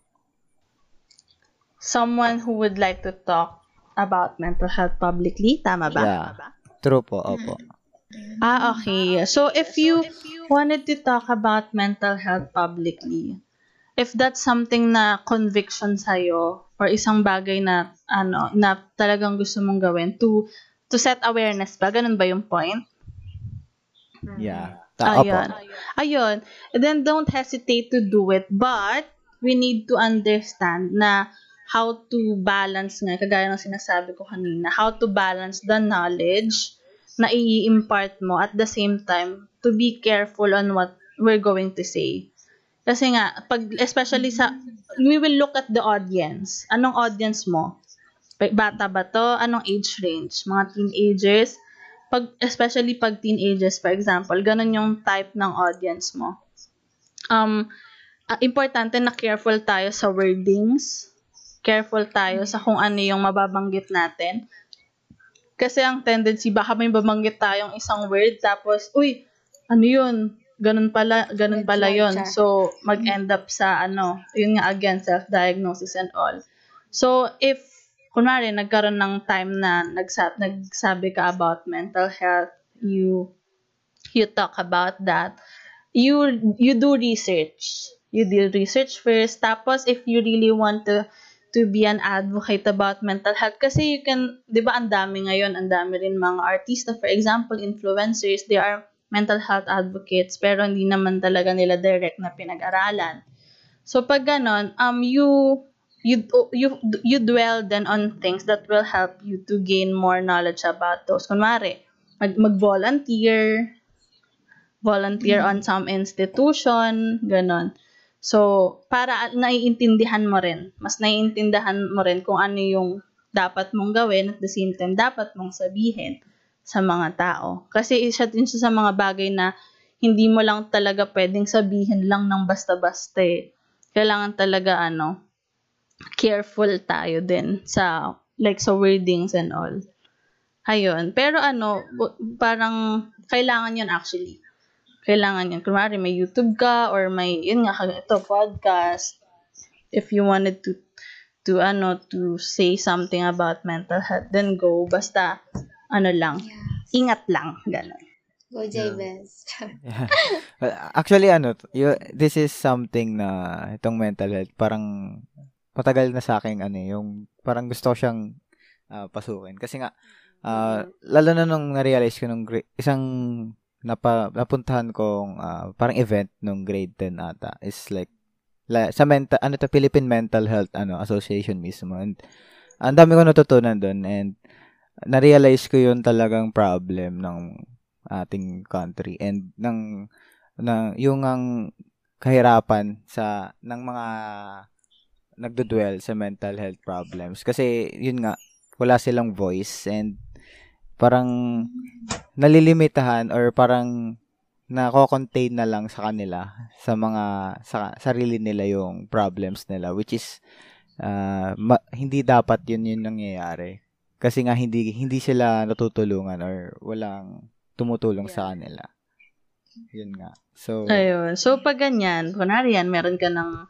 [SPEAKER 2] Someone who would like to talk about mental health publicly, tama ba?
[SPEAKER 6] Yeah. True po, opo.
[SPEAKER 2] Ah, okay. So if you wanted to talk about mental health publicly, if that's something na conviction sa'yo or isang bagay na ano na talagang gusto mong gawin to to set awareness ba ganun ba yung point
[SPEAKER 6] Yeah. Ta-.
[SPEAKER 2] Ayun. Ayun. And then don't hesitate to do it. But we need to understand na how to balance nga, kagaya ng sinasabi ko kanina, how to balance the knowledge na i-impart mo at the same time to be careful on what we're going to say. Kasi nga, pag, especially sa, we will look at the audience. Anong audience mo? Bata ba to? Anong age range? Mga teenagers? Pag, especially pag teenagers, for example, ganun yung type ng audience mo. Um, ah, importante na careful tayo sa wordings. Careful tayo sa kung ano yung mababanggit natin. Kasi ang tendency, baka may babanggit tayong isang word, tapos, uy, ano yun? Ganun pala, ganun pala yun. So, mag-end up sa, ano, yun nga again, self-diagnosis and all. So, if, kunwari, nagkaroon ng time na nagsa- nagsabi ka about mental health, you, you talk about that, you, you do research. You do research first. Tapos, if you really want to, to be an advocate about mental health, kasi you can, di ba, ang dami ngayon, ang dami rin mga artista, for example, influencers, they are mental health advocates, pero hindi naman talaga nila direct na pinag-aralan. So, pag ganon, um, you, you, you, you dwell then on things that will help you to gain more knowledge about those. Kunwari, mag, mag-volunteer, volunteer on some institution, ganon. So, para naiintindihan mo rin, mas naiintindihan mo rin kung ano yung dapat mong gawin at the same time dapat mong sabihin sa mga tao. Kasi isa din siya sa mga bagay na hindi mo lang talaga pwedeng sabihin lang ng basta-basta eh. Kailangan talaga ano, careful tayo din sa like sa wordings and all. Ayun. Pero ano, parang kailangan yun actually. Kailangan yun. Kunwari may YouTube ka or may, yun nga, ito, podcast. If you wanted to, to ano, to say something about mental health, then go. Basta, ano lang, ingat lang. Ganon.
[SPEAKER 4] Go, Jabez.
[SPEAKER 6] Well, actually, ano, y- this is something na itong mental health, parang patagal na sa akin, ano, eh, yung parang gusto ko siyang ah, pasukin. Kasi nga, ah, lalo na nung na-realize ko nung gra- isang napa, napuntahan kong ah, parang event nung grade 10 ata. Is like, la, sa mental, ano to, Philippine Mental Health ano Association mismo. And ang dami ko natutunan doon and na-realize ko yun talagang problem ng ating country. And ng na yung ang kahirapan sa ng mga nagdudwell sa mental health problems. Kasi yun nga wala silang voice and parang nalilimitahan or parang nako-contain na lang sa kanila sa mga sa sarili nila yung problems nila which is ah, ma- hindi dapat yun yung nangyayari. Kasi nga hindi hindi sila natutulungan or walang tumutulong sa kanila. Yun nga. So
[SPEAKER 2] Ayun. So, pag ganyan, kunwari yan, meron ka ng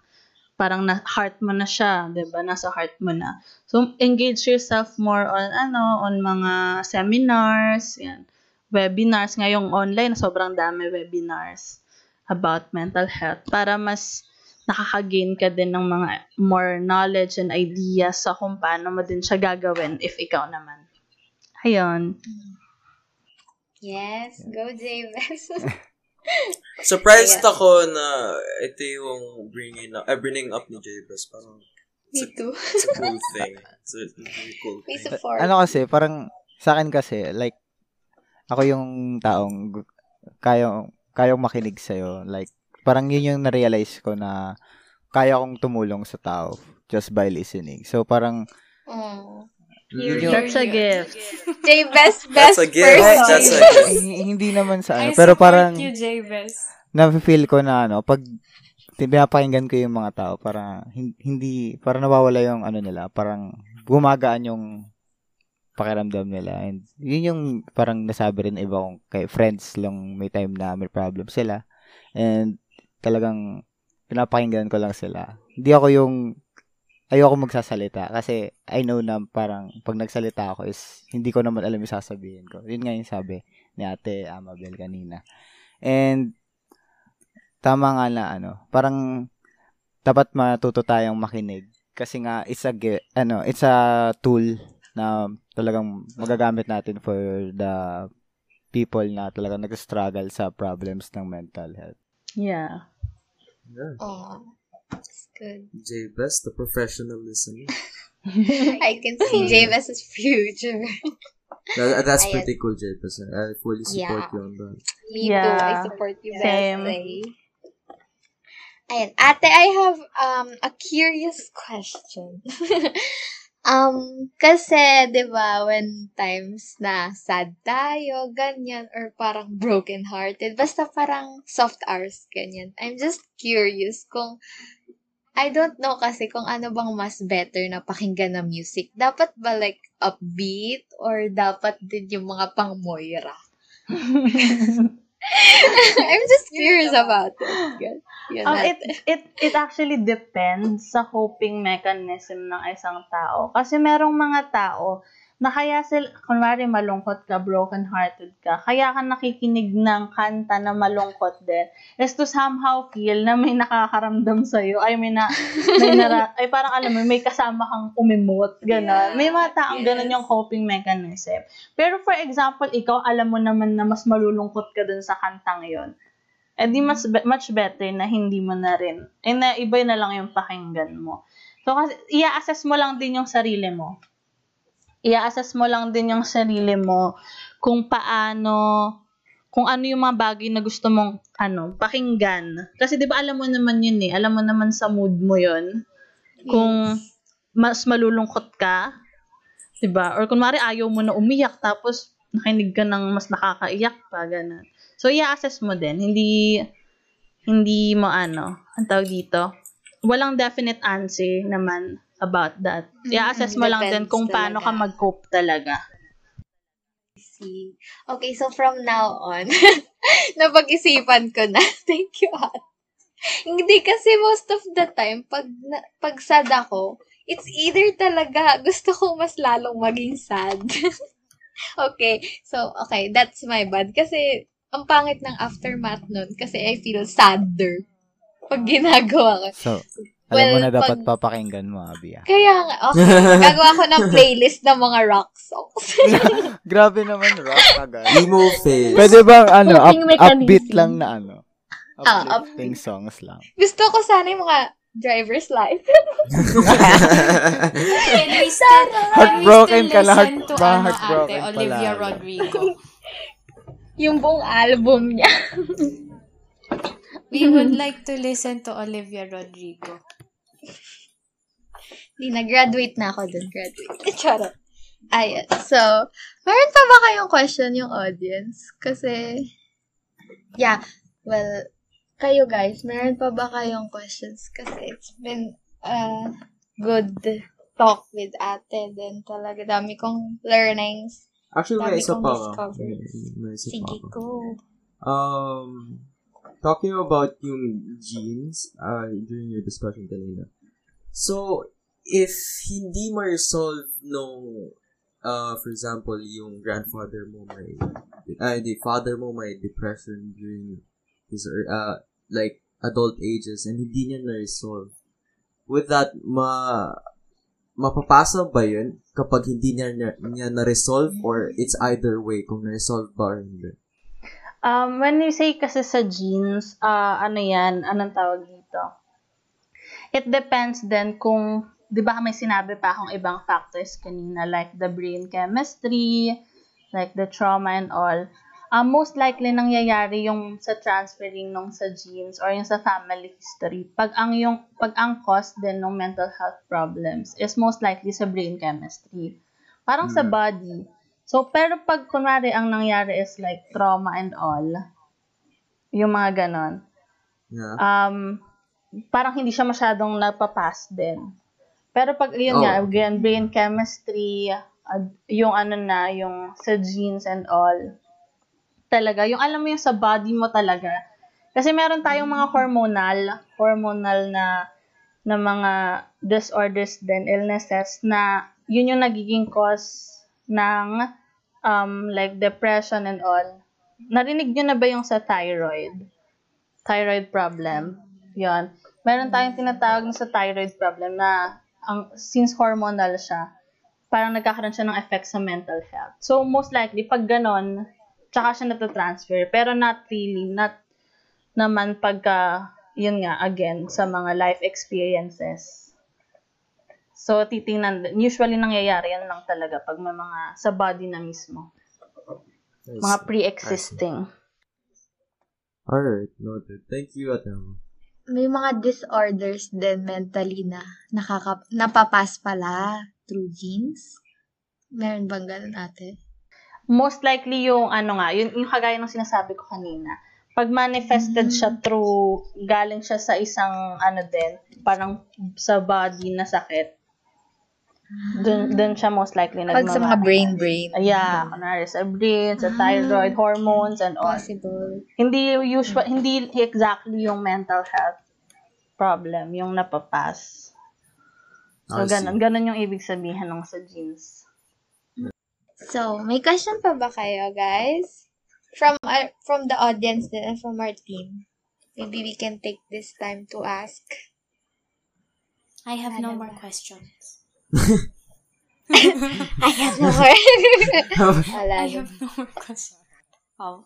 [SPEAKER 2] parang na heart mo na siya, 'di ba? Nasa heart mo na. So, engage yourself more on ano, on mga seminars, yan. Webinars ngayong online, sobrang dami webinars about mental health para mas nakaka-gain ka din ng mga more knowledge and ideas sa kung paano mo din siya gagawin if ikaw naman. Ayun.
[SPEAKER 4] yes, go, Jabez.
[SPEAKER 3] Surprised
[SPEAKER 4] Ayan.
[SPEAKER 3] ako na ito yung bringing up, eh, bringing up ni Jabez. Parang,
[SPEAKER 4] Me too.
[SPEAKER 3] it's a cool thing. It's a really cool thing.
[SPEAKER 4] support.
[SPEAKER 6] ano kasi, parang, sa akin kasi, like, ako yung taong kayang, kayang makinig sa'yo. Like, parang yun yung na-realize ko na kaya kong tumulong sa tao just by listening. So, parang,
[SPEAKER 4] Oh.
[SPEAKER 6] Yung,
[SPEAKER 2] That's a gift.
[SPEAKER 3] That's
[SPEAKER 4] best
[SPEAKER 3] a gift.
[SPEAKER 4] person.
[SPEAKER 3] That's a gift.
[SPEAKER 6] hindi naman sa
[SPEAKER 5] I
[SPEAKER 6] ano, pero
[SPEAKER 5] support
[SPEAKER 6] parang,
[SPEAKER 5] you, Jabez.
[SPEAKER 6] na-feel ko na ano, pag pinapakinggan ko yung mga tao, para hin- hindi, para nawawala yung ano nila, parang gumagaan yung pakiramdam nila. And yun yung parang nasabi rin iba kong kay friends lang may time na may problem sila. And talagang pinapakinggan ko lang sila. Hindi ako yung ayoko magsasalita kasi I know na parang pag nagsalita ako is hindi ko naman alam yung sasabihin ko. Yun nga yung sabi ni ate Amabel kanina. And tama nga na ano, parang dapat matuto tayong makinig kasi nga it's a ano, it's a tool na talagang magagamit natin for the people na talaga nag-struggle sa problems ng mental health.
[SPEAKER 2] Yeah.
[SPEAKER 3] Yeah.
[SPEAKER 4] Oh, that's good.
[SPEAKER 3] J Best, the professional listener.
[SPEAKER 4] I can see Javis's future.
[SPEAKER 3] That, that's
[SPEAKER 4] Ayan.
[SPEAKER 3] pretty cool, J Best. I fully support
[SPEAKER 4] Yeah.
[SPEAKER 3] you on that.
[SPEAKER 4] Me
[SPEAKER 2] Yeah.
[SPEAKER 4] too. I support you
[SPEAKER 2] Same.
[SPEAKER 4] best. eh. Ayan. Ate, I have um a curious question. um, kasi, di ba, when times na sad tayo, ganyan, or parang broken-hearted, basta parang soft hours, ganyan. I'm just curious kung I don't know kasi kung ano bang mas better na pakinggan na music. Dapat ba like upbeat or dapat din yung mga pang Moira? I'm just curious about it. Yun,
[SPEAKER 2] Um, it, it, it actually depends sa coping mechanism ng isang tao. Kasi merong mga tao na kaya sila, kunwari malungkot ka, broken-hearted ka, kaya ka nakikinig ng kanta na malungkot din, is to somehow feel na may nakakaramdam sa'yo, ay may na, may nara, ay parang alam mo, may kasama kang umimot, gano'n.
[SPEAKER 4] Yeah,
[SPEAKER 2] may mga taong
[SPEAKER 4] yes.
[SPEAKER 2] gano'n yung coping mechanism. Pero for example, ikaw, alam mo naman na mas malulungkot ka dun sa kantang yon eh di mas be- much better na hindi mo na rin. Eh na iba na lang yung pakinggan mo. So kasi i-assess mo lang din yung sarili mo. I-assess mo lang din yung sarili mo kung paano kung ano yung mga bagay na gusto mong ano, pakinggan. Kasi 'di ba alam mo naman yun eh. Alam mo naman sa mood mo yun. Kung mas malulungkot ka, 'di ba? Or kunwari ayaw mo na umiyak tapos nakinig ka ng mas nakakaiyak pa ganun. So i-assess mo din, hindi hindi mo ano, ang tawag dito. Walang definite answer naman about that. I-assess mo lang din kung paano ka
[SPEAKER 4] talaga.
[SPEAKER 2] mag-cope talaga.
[SPEAKER 4] See. Okay, so from now on, napag-isipan ko na. Thank you, Ate. Hindi kasi most of the time, pag, na, pag sad ako, it's either talaga gusto ko mas lalong maging sad. okay, so, okay, that's my bad. Kasi, ang pangit ng aftermath nun, kasi I feel sadder pag ginagawa ko.
[SPEAKER 6] So, alam mo
[SPEAKER 4] Well,
[SPEAKER 6] na dapat
[SPEAKER 4] pag-
[SPEAKER 6] papakinggan mo, Abby. ah.
[SPEAKER 4] Kaya nga, okay, gagawa ko ng playlist ng mga rock songs.
[SPEAKER 6] Grabe naman, rock agad.
[SPEAKER 3] Emo phase.
[SPEAKER 6] Pwede bang ano, up, upbeat lang na ano?
[SPEAKER 4] Ah,
[SPEAKER 6] Uplifting songs lang.
[SPEAKER 4] Gusto ko sana yung mga driver's life.
[SPEAKER 5] Can we still, can
[SPEAKER 6] Heartbroken
[SPEAKER 5] we
[SPEAKER 6] ka
[SPEAKER 5] still listen
[SPEAKER 6] heart-
[SPEAKER 5] to
[SPEAKER 6] ba-
[SPEAKER 5] ano,
[SPEAKER 6] heartbroken
[SPEAKER 5] ate,
[SPEAKER 6] pala.
[SPEAKER 5] Olivia Rodrigo?
[SPEAKER 4] yung buong album niya.
[SPEAKER 5] We would like to listen to Olivia Rodrigo.
[SPEAKER 4] Di na-graduate na ako dun. Graduate. Charot. Ayan. So, meron pa ba kayong question yung audience? Kasi, yeah. Well, kayo guys, meron pa ba kayong questions? Kasi it's been a good talk with ate. Then talaga dami kong learnings.
[SPEAKER 3] Actually, may
[SPEAKER 4] Dami
[SPEAKER 3] isa
[SPEAKER 4] kong
[SPEAKER 3] pa. May, may isa pa
[SPEAKER 4] Sige,
[SPEAKER 3] ako.
[SPEAKER 4] go.
[SPEAKER 3] Um, talking about yung genes uh, during your discussion kanina. So, if hindi ma-resolve nung, uh, for example, yung grandfather mo may, uh, the father mo may depression during his, uh, like, adult ages and hindi niya na-resolve, with that, ma, mapapasa ba yun kapag hindi niya, niya, niya na-resolve or it's either way kung na-resolve ba or hindi?
[SPEAKER 2] Um, when you say kasi sa genes, ah ano yan, anong tawag dito? It depends then kung, di ba may sinabi pa akong ibang factors kanina, like the brain chemistry, like the trauma and all. Um, most likely nangyayari yung sa transferring nung sa genes or yung sa family history. Pag ang yung pag ang cause din ng mental health problems is most likely sa brain chemistry. Parang sa
[SPEAKER 3] Mm.
[SPEAKER 2] body. So, pero pag kunwari ang nangyari is like trauma and all, yung mga ganon,
[SPEAKER 3] Yeah.
[SPEAKER 2] um, parang hindi siya masyadong napapass din. Pero pag yun
[SPEAKER 3] Oh.
[SPEAKER 2] nga, again, brain chemistry, uh, yung ano na, yung sa genes and all, talaga, yung alam mo yung sa body mo talaga. Kasi meron tayong mga hormonal, hormonal na na mga disorders din, illnesses na yun yung nagiging cause ng um, like depression and all. Narinig nyo na ba yung sa thyroid? Thyroid problem. Yon. Meron tayong tinatawag na sa thyroid problem na ang since hormonal siya, parang nagkakaroon siya ng effect sa mental health. So most likely pag ganon, tsaka siya natatransfer. Pero not really, not naman pagka, yun nga, again, sa mga life experiences. So, titingnan, usually nangyayari yan lang talaga pag may mga sa body na mismo. Mga pre-existing.
[SPEAKER 3] Alright, noted. Thank you, Ate Ama.
[SPEAKER 4] May mga disorders din mentally na nakaka napapas pala through genes. Meron bang ganun ate?
[SPEAKER 2] Most likely yung ano nga, yun, yung kagaya ng sinasabi ko kanina. Pag manifested siya through, galing siya sa isang ano din, parang sa body na sakit. Dun, dun siya most likely
[SPEAKER 4] Pag sa mga brain-brain.
[SPEAKER 2] Yeah, kunwari sa brain, sa
[SPEAKER 4] Ah.
[SPEAKER 2] thyroid, hormones, and all.
[SPEAKER 4] Possible.
[SPEAKER 2] Hindi usual, hindi exactly yung mental health problem, yung napapas. So, ganun, ganun yung ibig sabihin ng sa genes.
[SPEAKER 4] So, may question pa ba kayo, guys? From our, from the audience din and from our team. Maybe we can take this time to ask.
[SPEAKER 5] I have no
[SPEAKER 4] Ano
[SPEAKER 5] more
[SPEAKER 4] ba?
[SPEAKER 5] questions.
[SPEAKER 4] I have no more. Wala
[SPEAKER 5] I have no more questions. Oh,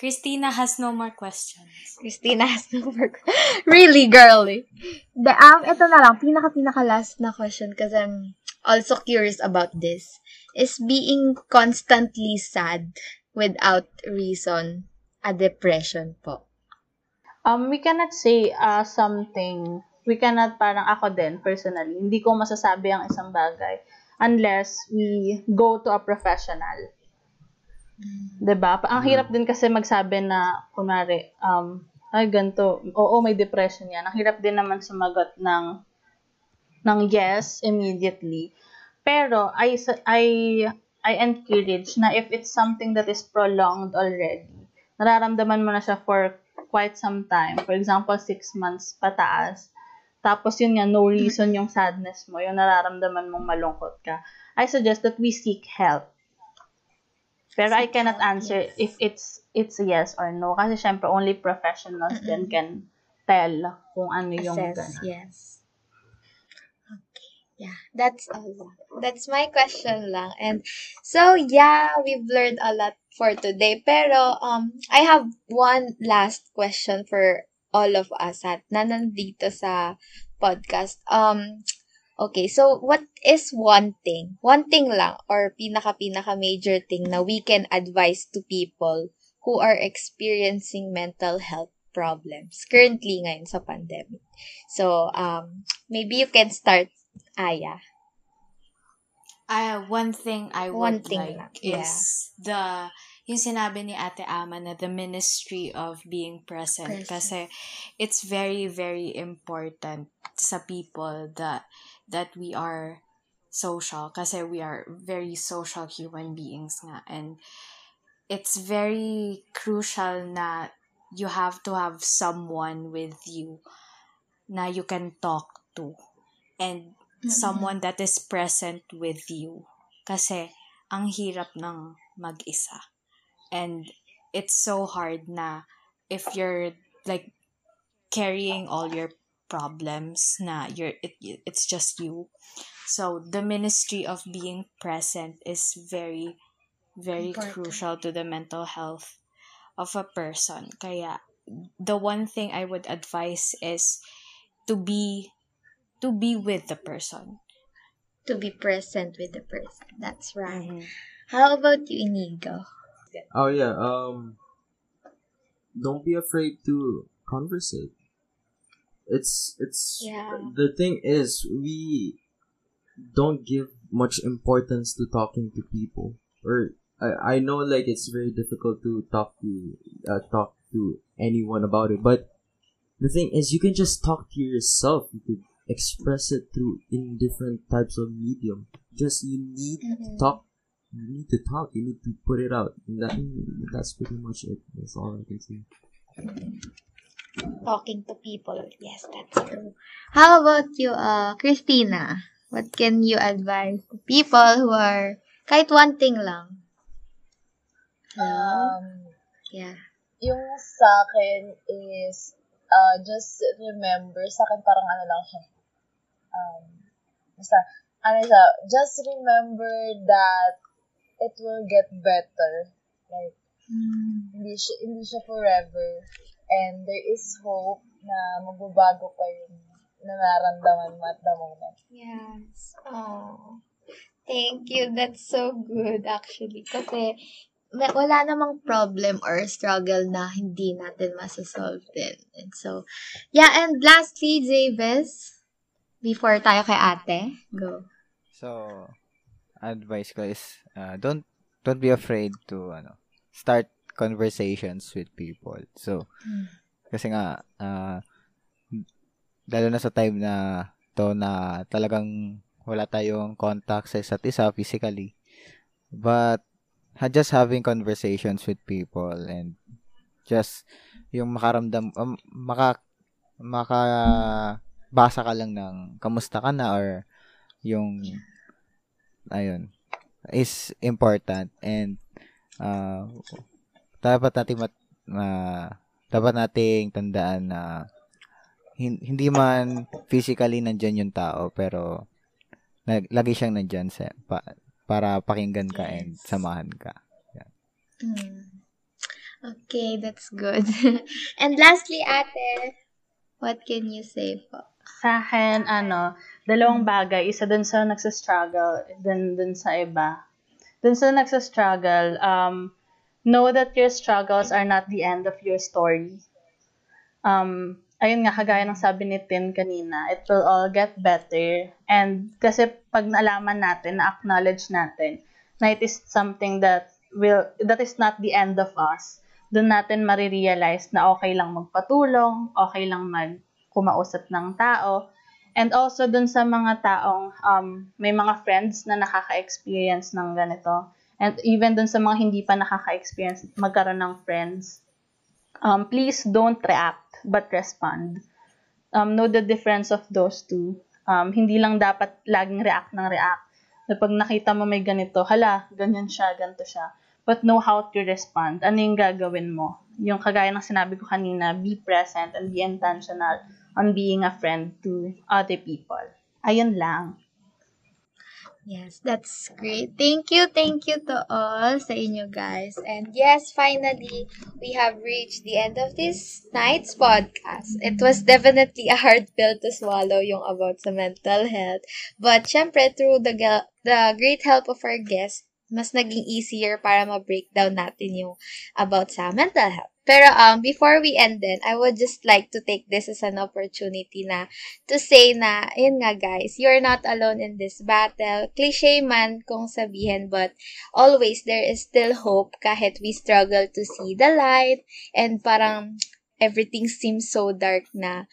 [SPEAKER 5] Christina has no more questions.
[SPEAKER 4] Christina has no more. really, girly. The, um, ito na lang, pinaka-pinaka last na question because I'm also curious about this. Is being constantly sad without reason a depression po?
[SPEAKER 2] Um, we cannot say uh, something, we cannot parang ako din, personally, hindi ko masasabi ang isang bagay unless we go to a professional. 'Di ba? Pa- Ang hirap din kasi magsabi na, kunwari, um, ay, ganito, oo, may depression yan. Ang hirap din naman sumagot ng, ng yes immediately. Pero, I, I, I encourage na if it's something that is prolonged already, nararamdaman mo na siya for quite some time. For example, six months pataas. Tapos yun nga, no reason yung sadness mo, yung nararamdaman mong malungkot ka. I suggest that we seek help. Pero I cannot answer if it's it's yes or no. Kasi syempre, only professionals then can tell kung ano yung
[SPEAKER 4] Assess,
[SPEAKER 2] ganun.
[SPEAKER 4] yes. Okay. Yeah, that's all. That's my question lang. And so, yeah, we've learned a lot for today. Pero, um, I have one last question for all of us at na nandito sa podcast. Um, okay, so what is one thing, one thing lang, or pinaka-pinaka major thing na we can advise to people who are experiencing mental health problems currently ngayon sa pandemic. So, um, maybe you can start, Aya.
[SPEAKER 5] Uh, one thing I
[SPEAKER 4] One
[SPEAKER 5] would
[SPEAKER 4] thing
[SPEAKER 5] like
[SPEAKER 4] lang, yeah.
[SPEAKER 5] is the yung sinabi ni Ate Ama na the ministry of being present,
[SPEAKER 4] Present.
[SPEAKER 5] kasi it's very very important sa people that that we are social kasi we are very social human beings nga and it's very crucial na you have to have someone with you na you can talk to and someone that is present with you. Kasi, ang hirap ng mag-isa. And, it's so hard na if you're, like, carrying all your problems na you're, it, it's just you. So, the ministry of being present is very, very
[SPEAKER 4] Important.
[SPEAKER 5] crucial to the mental health of a person. Kaya, the one thing I would advise is to be to be with the person.
[SPEAKER 4] To be present with the person. That's right.
[SPEAKER 5] Mhm.
[SPEAKER 4] How about you, Inigo?
[SPEAKER 3] Oh yeah, um don't be afraid to conversate. It's it's
[SPEAKER 4] Yeah.
[SPEAKER 3] the thing is we don't give much importance to talking to people. Or I, I know like it's very difficult to talk to uh, talk to anyone about it, but the thing is you can just talk to yourself. You could express it through in different types of medium. Just you need to
[SPEAKER 4] Mhm.
[SPEAKER 3] talk you need to talk. You need to put it out. And that, that's pretty much it. That's all I can say.
[SPEAKER 4] Talking to people. Yes, that's true. How about you, uh, Christina? What can you advise to people who are, kahit one thing lang? Hello?
[SPEAKER 7] Um,
[SPEAKER 4] Yeah.
[SPEAKER 7] yung sa akin is, uh, just remember, sa akin parang ano lang siya, um, basta, ano siya, just remember that it will get better. Like,
[SPEAKER 4] Mm.
[SPEAKER 7] Hindi siya, hindi siya forever. And there is hope na magbabago pa yung nararamdaman mo at the moment.
[SPEAKER 4] Yes. Oh. Thank you. That's so good actually. Kasi wala namang problem or struggle na hindi natin masasolve din. And so, yeah. And lastly, Javis, before tayo kay ate, go.
[SPEAKER 6] So, advice ko is uh, don't don't be afraid to ano start conversations with people. So, kasi nga uh, lalo na sa time na to na talagang wala tayong contact sa isa't isa physically. But just having conversations with people and just yung makaramdam um, maka maka basa ka lang ng kamusta ka na or yung ayun is important and uh, dapat nating mat, uh, dapat nating tandaan na hin- hindi man physically nandyan yung tao pero nag- lagi siyang nandyan sa, pa, para pakinggan ka and
[SPEAKER 4] Yes.
[SPEAKER 6] samahan ka.
[SPEAKER 4] Mm. Okay, that's good. and lastly, ate, what can you say po?
[SPEAKER 2] Sa akin, ano, dalawang bagay. Isa dun sa nagsa-struggle, dun, dun sa iba. Dun sa nagsa-struggle, um, know that your struggles are not the end of your story. Um, ayun nga, kagaya ng sabi ni Tin kanina, it will all get better. And kasi pag naalaman natin, na-acknowledge natin, na it is something that will, that is not the end of us, doon natin marirealize na okay lang magpatulong, okay lang mag kumausap ng tao. And also dun sa mga taong um, may mga friends na nakaka-experience ng ganito. And even dun sa mga hindi pa nakaka-experience magkaroon ng friends. Um, please don't react but respond. Um, know the difference of those two. Um, hindi lang dapat laging react ng react. Na pag nakita mo may ganito, hala, ganyan siya, ganito siya. But know how to respond. Ano yung gagawin mo? Yung kagaya ng sinabi ko kanina, be present and be intentional on being a friend to other people. Ayun lang.
[SPEAKER 4] Yes, that's great. Thank you, thank you to all sa inyo guys. And yes, finally, we have reached the end of this night's podcast. It was definitely a hard pill to swallow yung about sa mental health. But syempre, through the, the great help of our guests, mas naging easier para ma-breakdown natin yung about sa mental health. Pero um, before we end then, I would just like to take this as an opportunity na to say na, ayun nga guys, you're not alone in this battle. Cliche man kung sabihin, but always there is still hope kahit we struggle to see the light and parang everything seems so dark na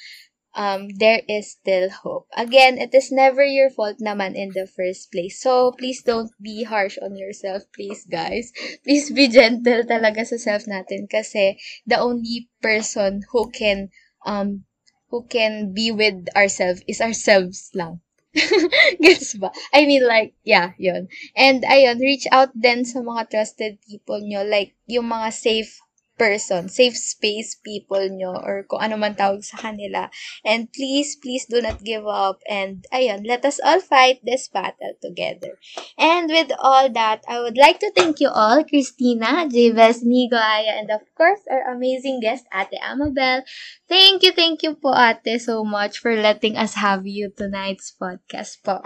[SPEAKER 4] um, there is still hope. Again, it is never your fault naman in the first place. So, please don't be harsh on yourself, please, guys. Please be gentle talaga sa self natin kasi the only person who can um who can be with ourselves is ourselves lang. Gets ba? I mean, like, yeah, yun. And, ayun, reach out then sa mga trusted people nyo, like, yung mga safe person, safe space people nyo, or kung ano man tawag sa kanila. And please, please do not give up. And, ayun, let us all fight this battle together. And with all that, I would like to thank you all, Christina, Javes, Nigo, Aya, and of course, our amazing guest, Ate Amabel. Thank you, thank you po, Ate, so much for letting us have you tonight's podcast po.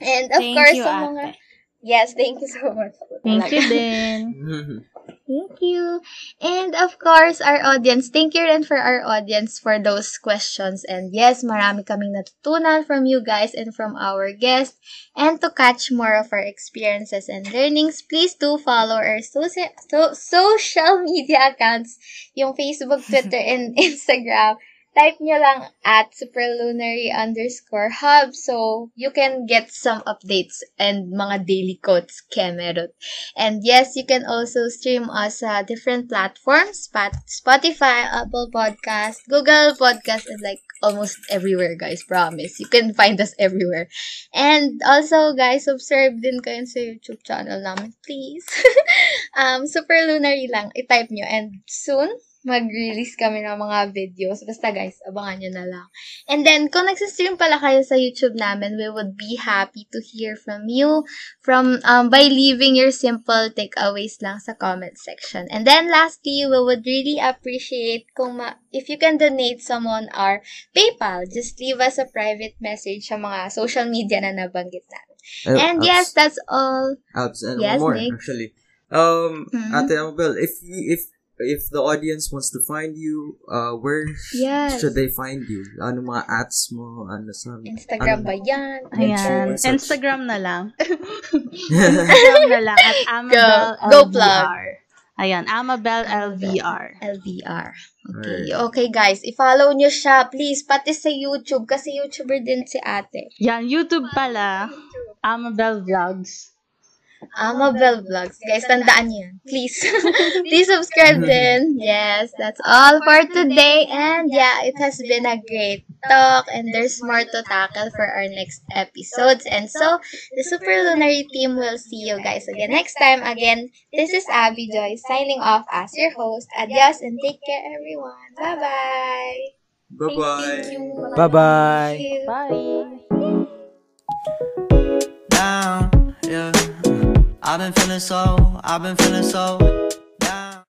[SPEAKER 4] And of
[SPEAKER 5] Thank
[SPEAKER 4] course,
[SPEAKER 5] you,
[SPEAKER 4] sa mga...
[SPEAKER 5] ate.
[SPEAKER 4] Yes, thank you so much.
[SPEAKER 2] Thank you din.
[SPEAKER 4] Thank you. And of course, our audience, thank you rin for our audience for those questions. And yes, marami kaming natutunan from you guys and from our guests. And to catch more of our experiences and learnings, please do follow our soci- so- social media accounts, yung Facebook, Twitter, and Instagram. Type nyo lang at superlunary underscore hub so you can get some updates and mga daily quotes kemerot. And yes, you can also stream us sa different platforms, Spot- Spotify, Apple Podcast, Google Podcast, and like almost everywhere, guys. Promise. You can find us everywhere. And also, guys, subscribe din kayo sa YouTube channel namin, please. um, Super Lunary lang. I-type nyo. And soon, mag-release kami ng mga videos. Basta guys, abangan nyo na lang. And then, kung nagsistream pala kayo sa YouTube namin, we would be happy to hear from you from um, by leaving your simple takeaways lang sa comment section. And then, lastly, we would really appreciate kung ma- if you can donate some on our PayPal. Just leave us a private message sa mga social media na nabanggit namin.
[SPEAKER 3] Uh,
[SPEAKER 4] And
[SPEAKER 3] abs-
[SPEAKER 4] yes, that's all.
[SPEAKER 3] abs and
[SPEAKER 4] Yes,
[SPEAKER 3] one more
[SPEAKER 4] Nick.
[SPEAKER 3] actually. Um,
[SPEAKER 4] Mhm.
[SPEAKER 3] Ate Amabel, if if if the audience wants to find you, uh, where
[SPEAKER 4] Yes.
[SPEAKER 3] should they find you? Ano mga ads mo? Ano sa
[SPEAKER 4] Instagram
[SPEAKER 3] ano?
[SPEAKER 4] ba yan?
[SPEAKER 2] Ayan.
[SPEAKER 3] Search.
[SPEAKER 2] Instagram na lang. Instagram na lang at Amabel
[SPEAKER 4] Go- go
[SPEAKER 2] LVR. Ayan, Amabel LVR.
[SPEAKER 4] LDR. Okay. Okay, guys. I-follow nyo siya. Please, pati sa YouTube. Kasi YouTuber din si ate.
[SPEAKER 2] Yan, YouTube pala. Amabel Vlogs.
[SPEAKER 4] Ah, Amabel Vlogs. Guys, tandaan niyo yan. Please. Please subscribe din. Yes, that's all for today. And yeah, it has been a great talk. And there's more to tackle for our next episodes. And so, the Super Lunary team will see you guys again next time. Again, this is Abby Joy signing off as your host. Adios and take care, everyone. Bye-bye.
[SPEAKER 3] Bye-bye.
[SPEAKER 6] Bye-bye.
[SPEAKER 2] Bye!
[SPEAKER 8] down, yeah. I've been feeling so, I've been feeling so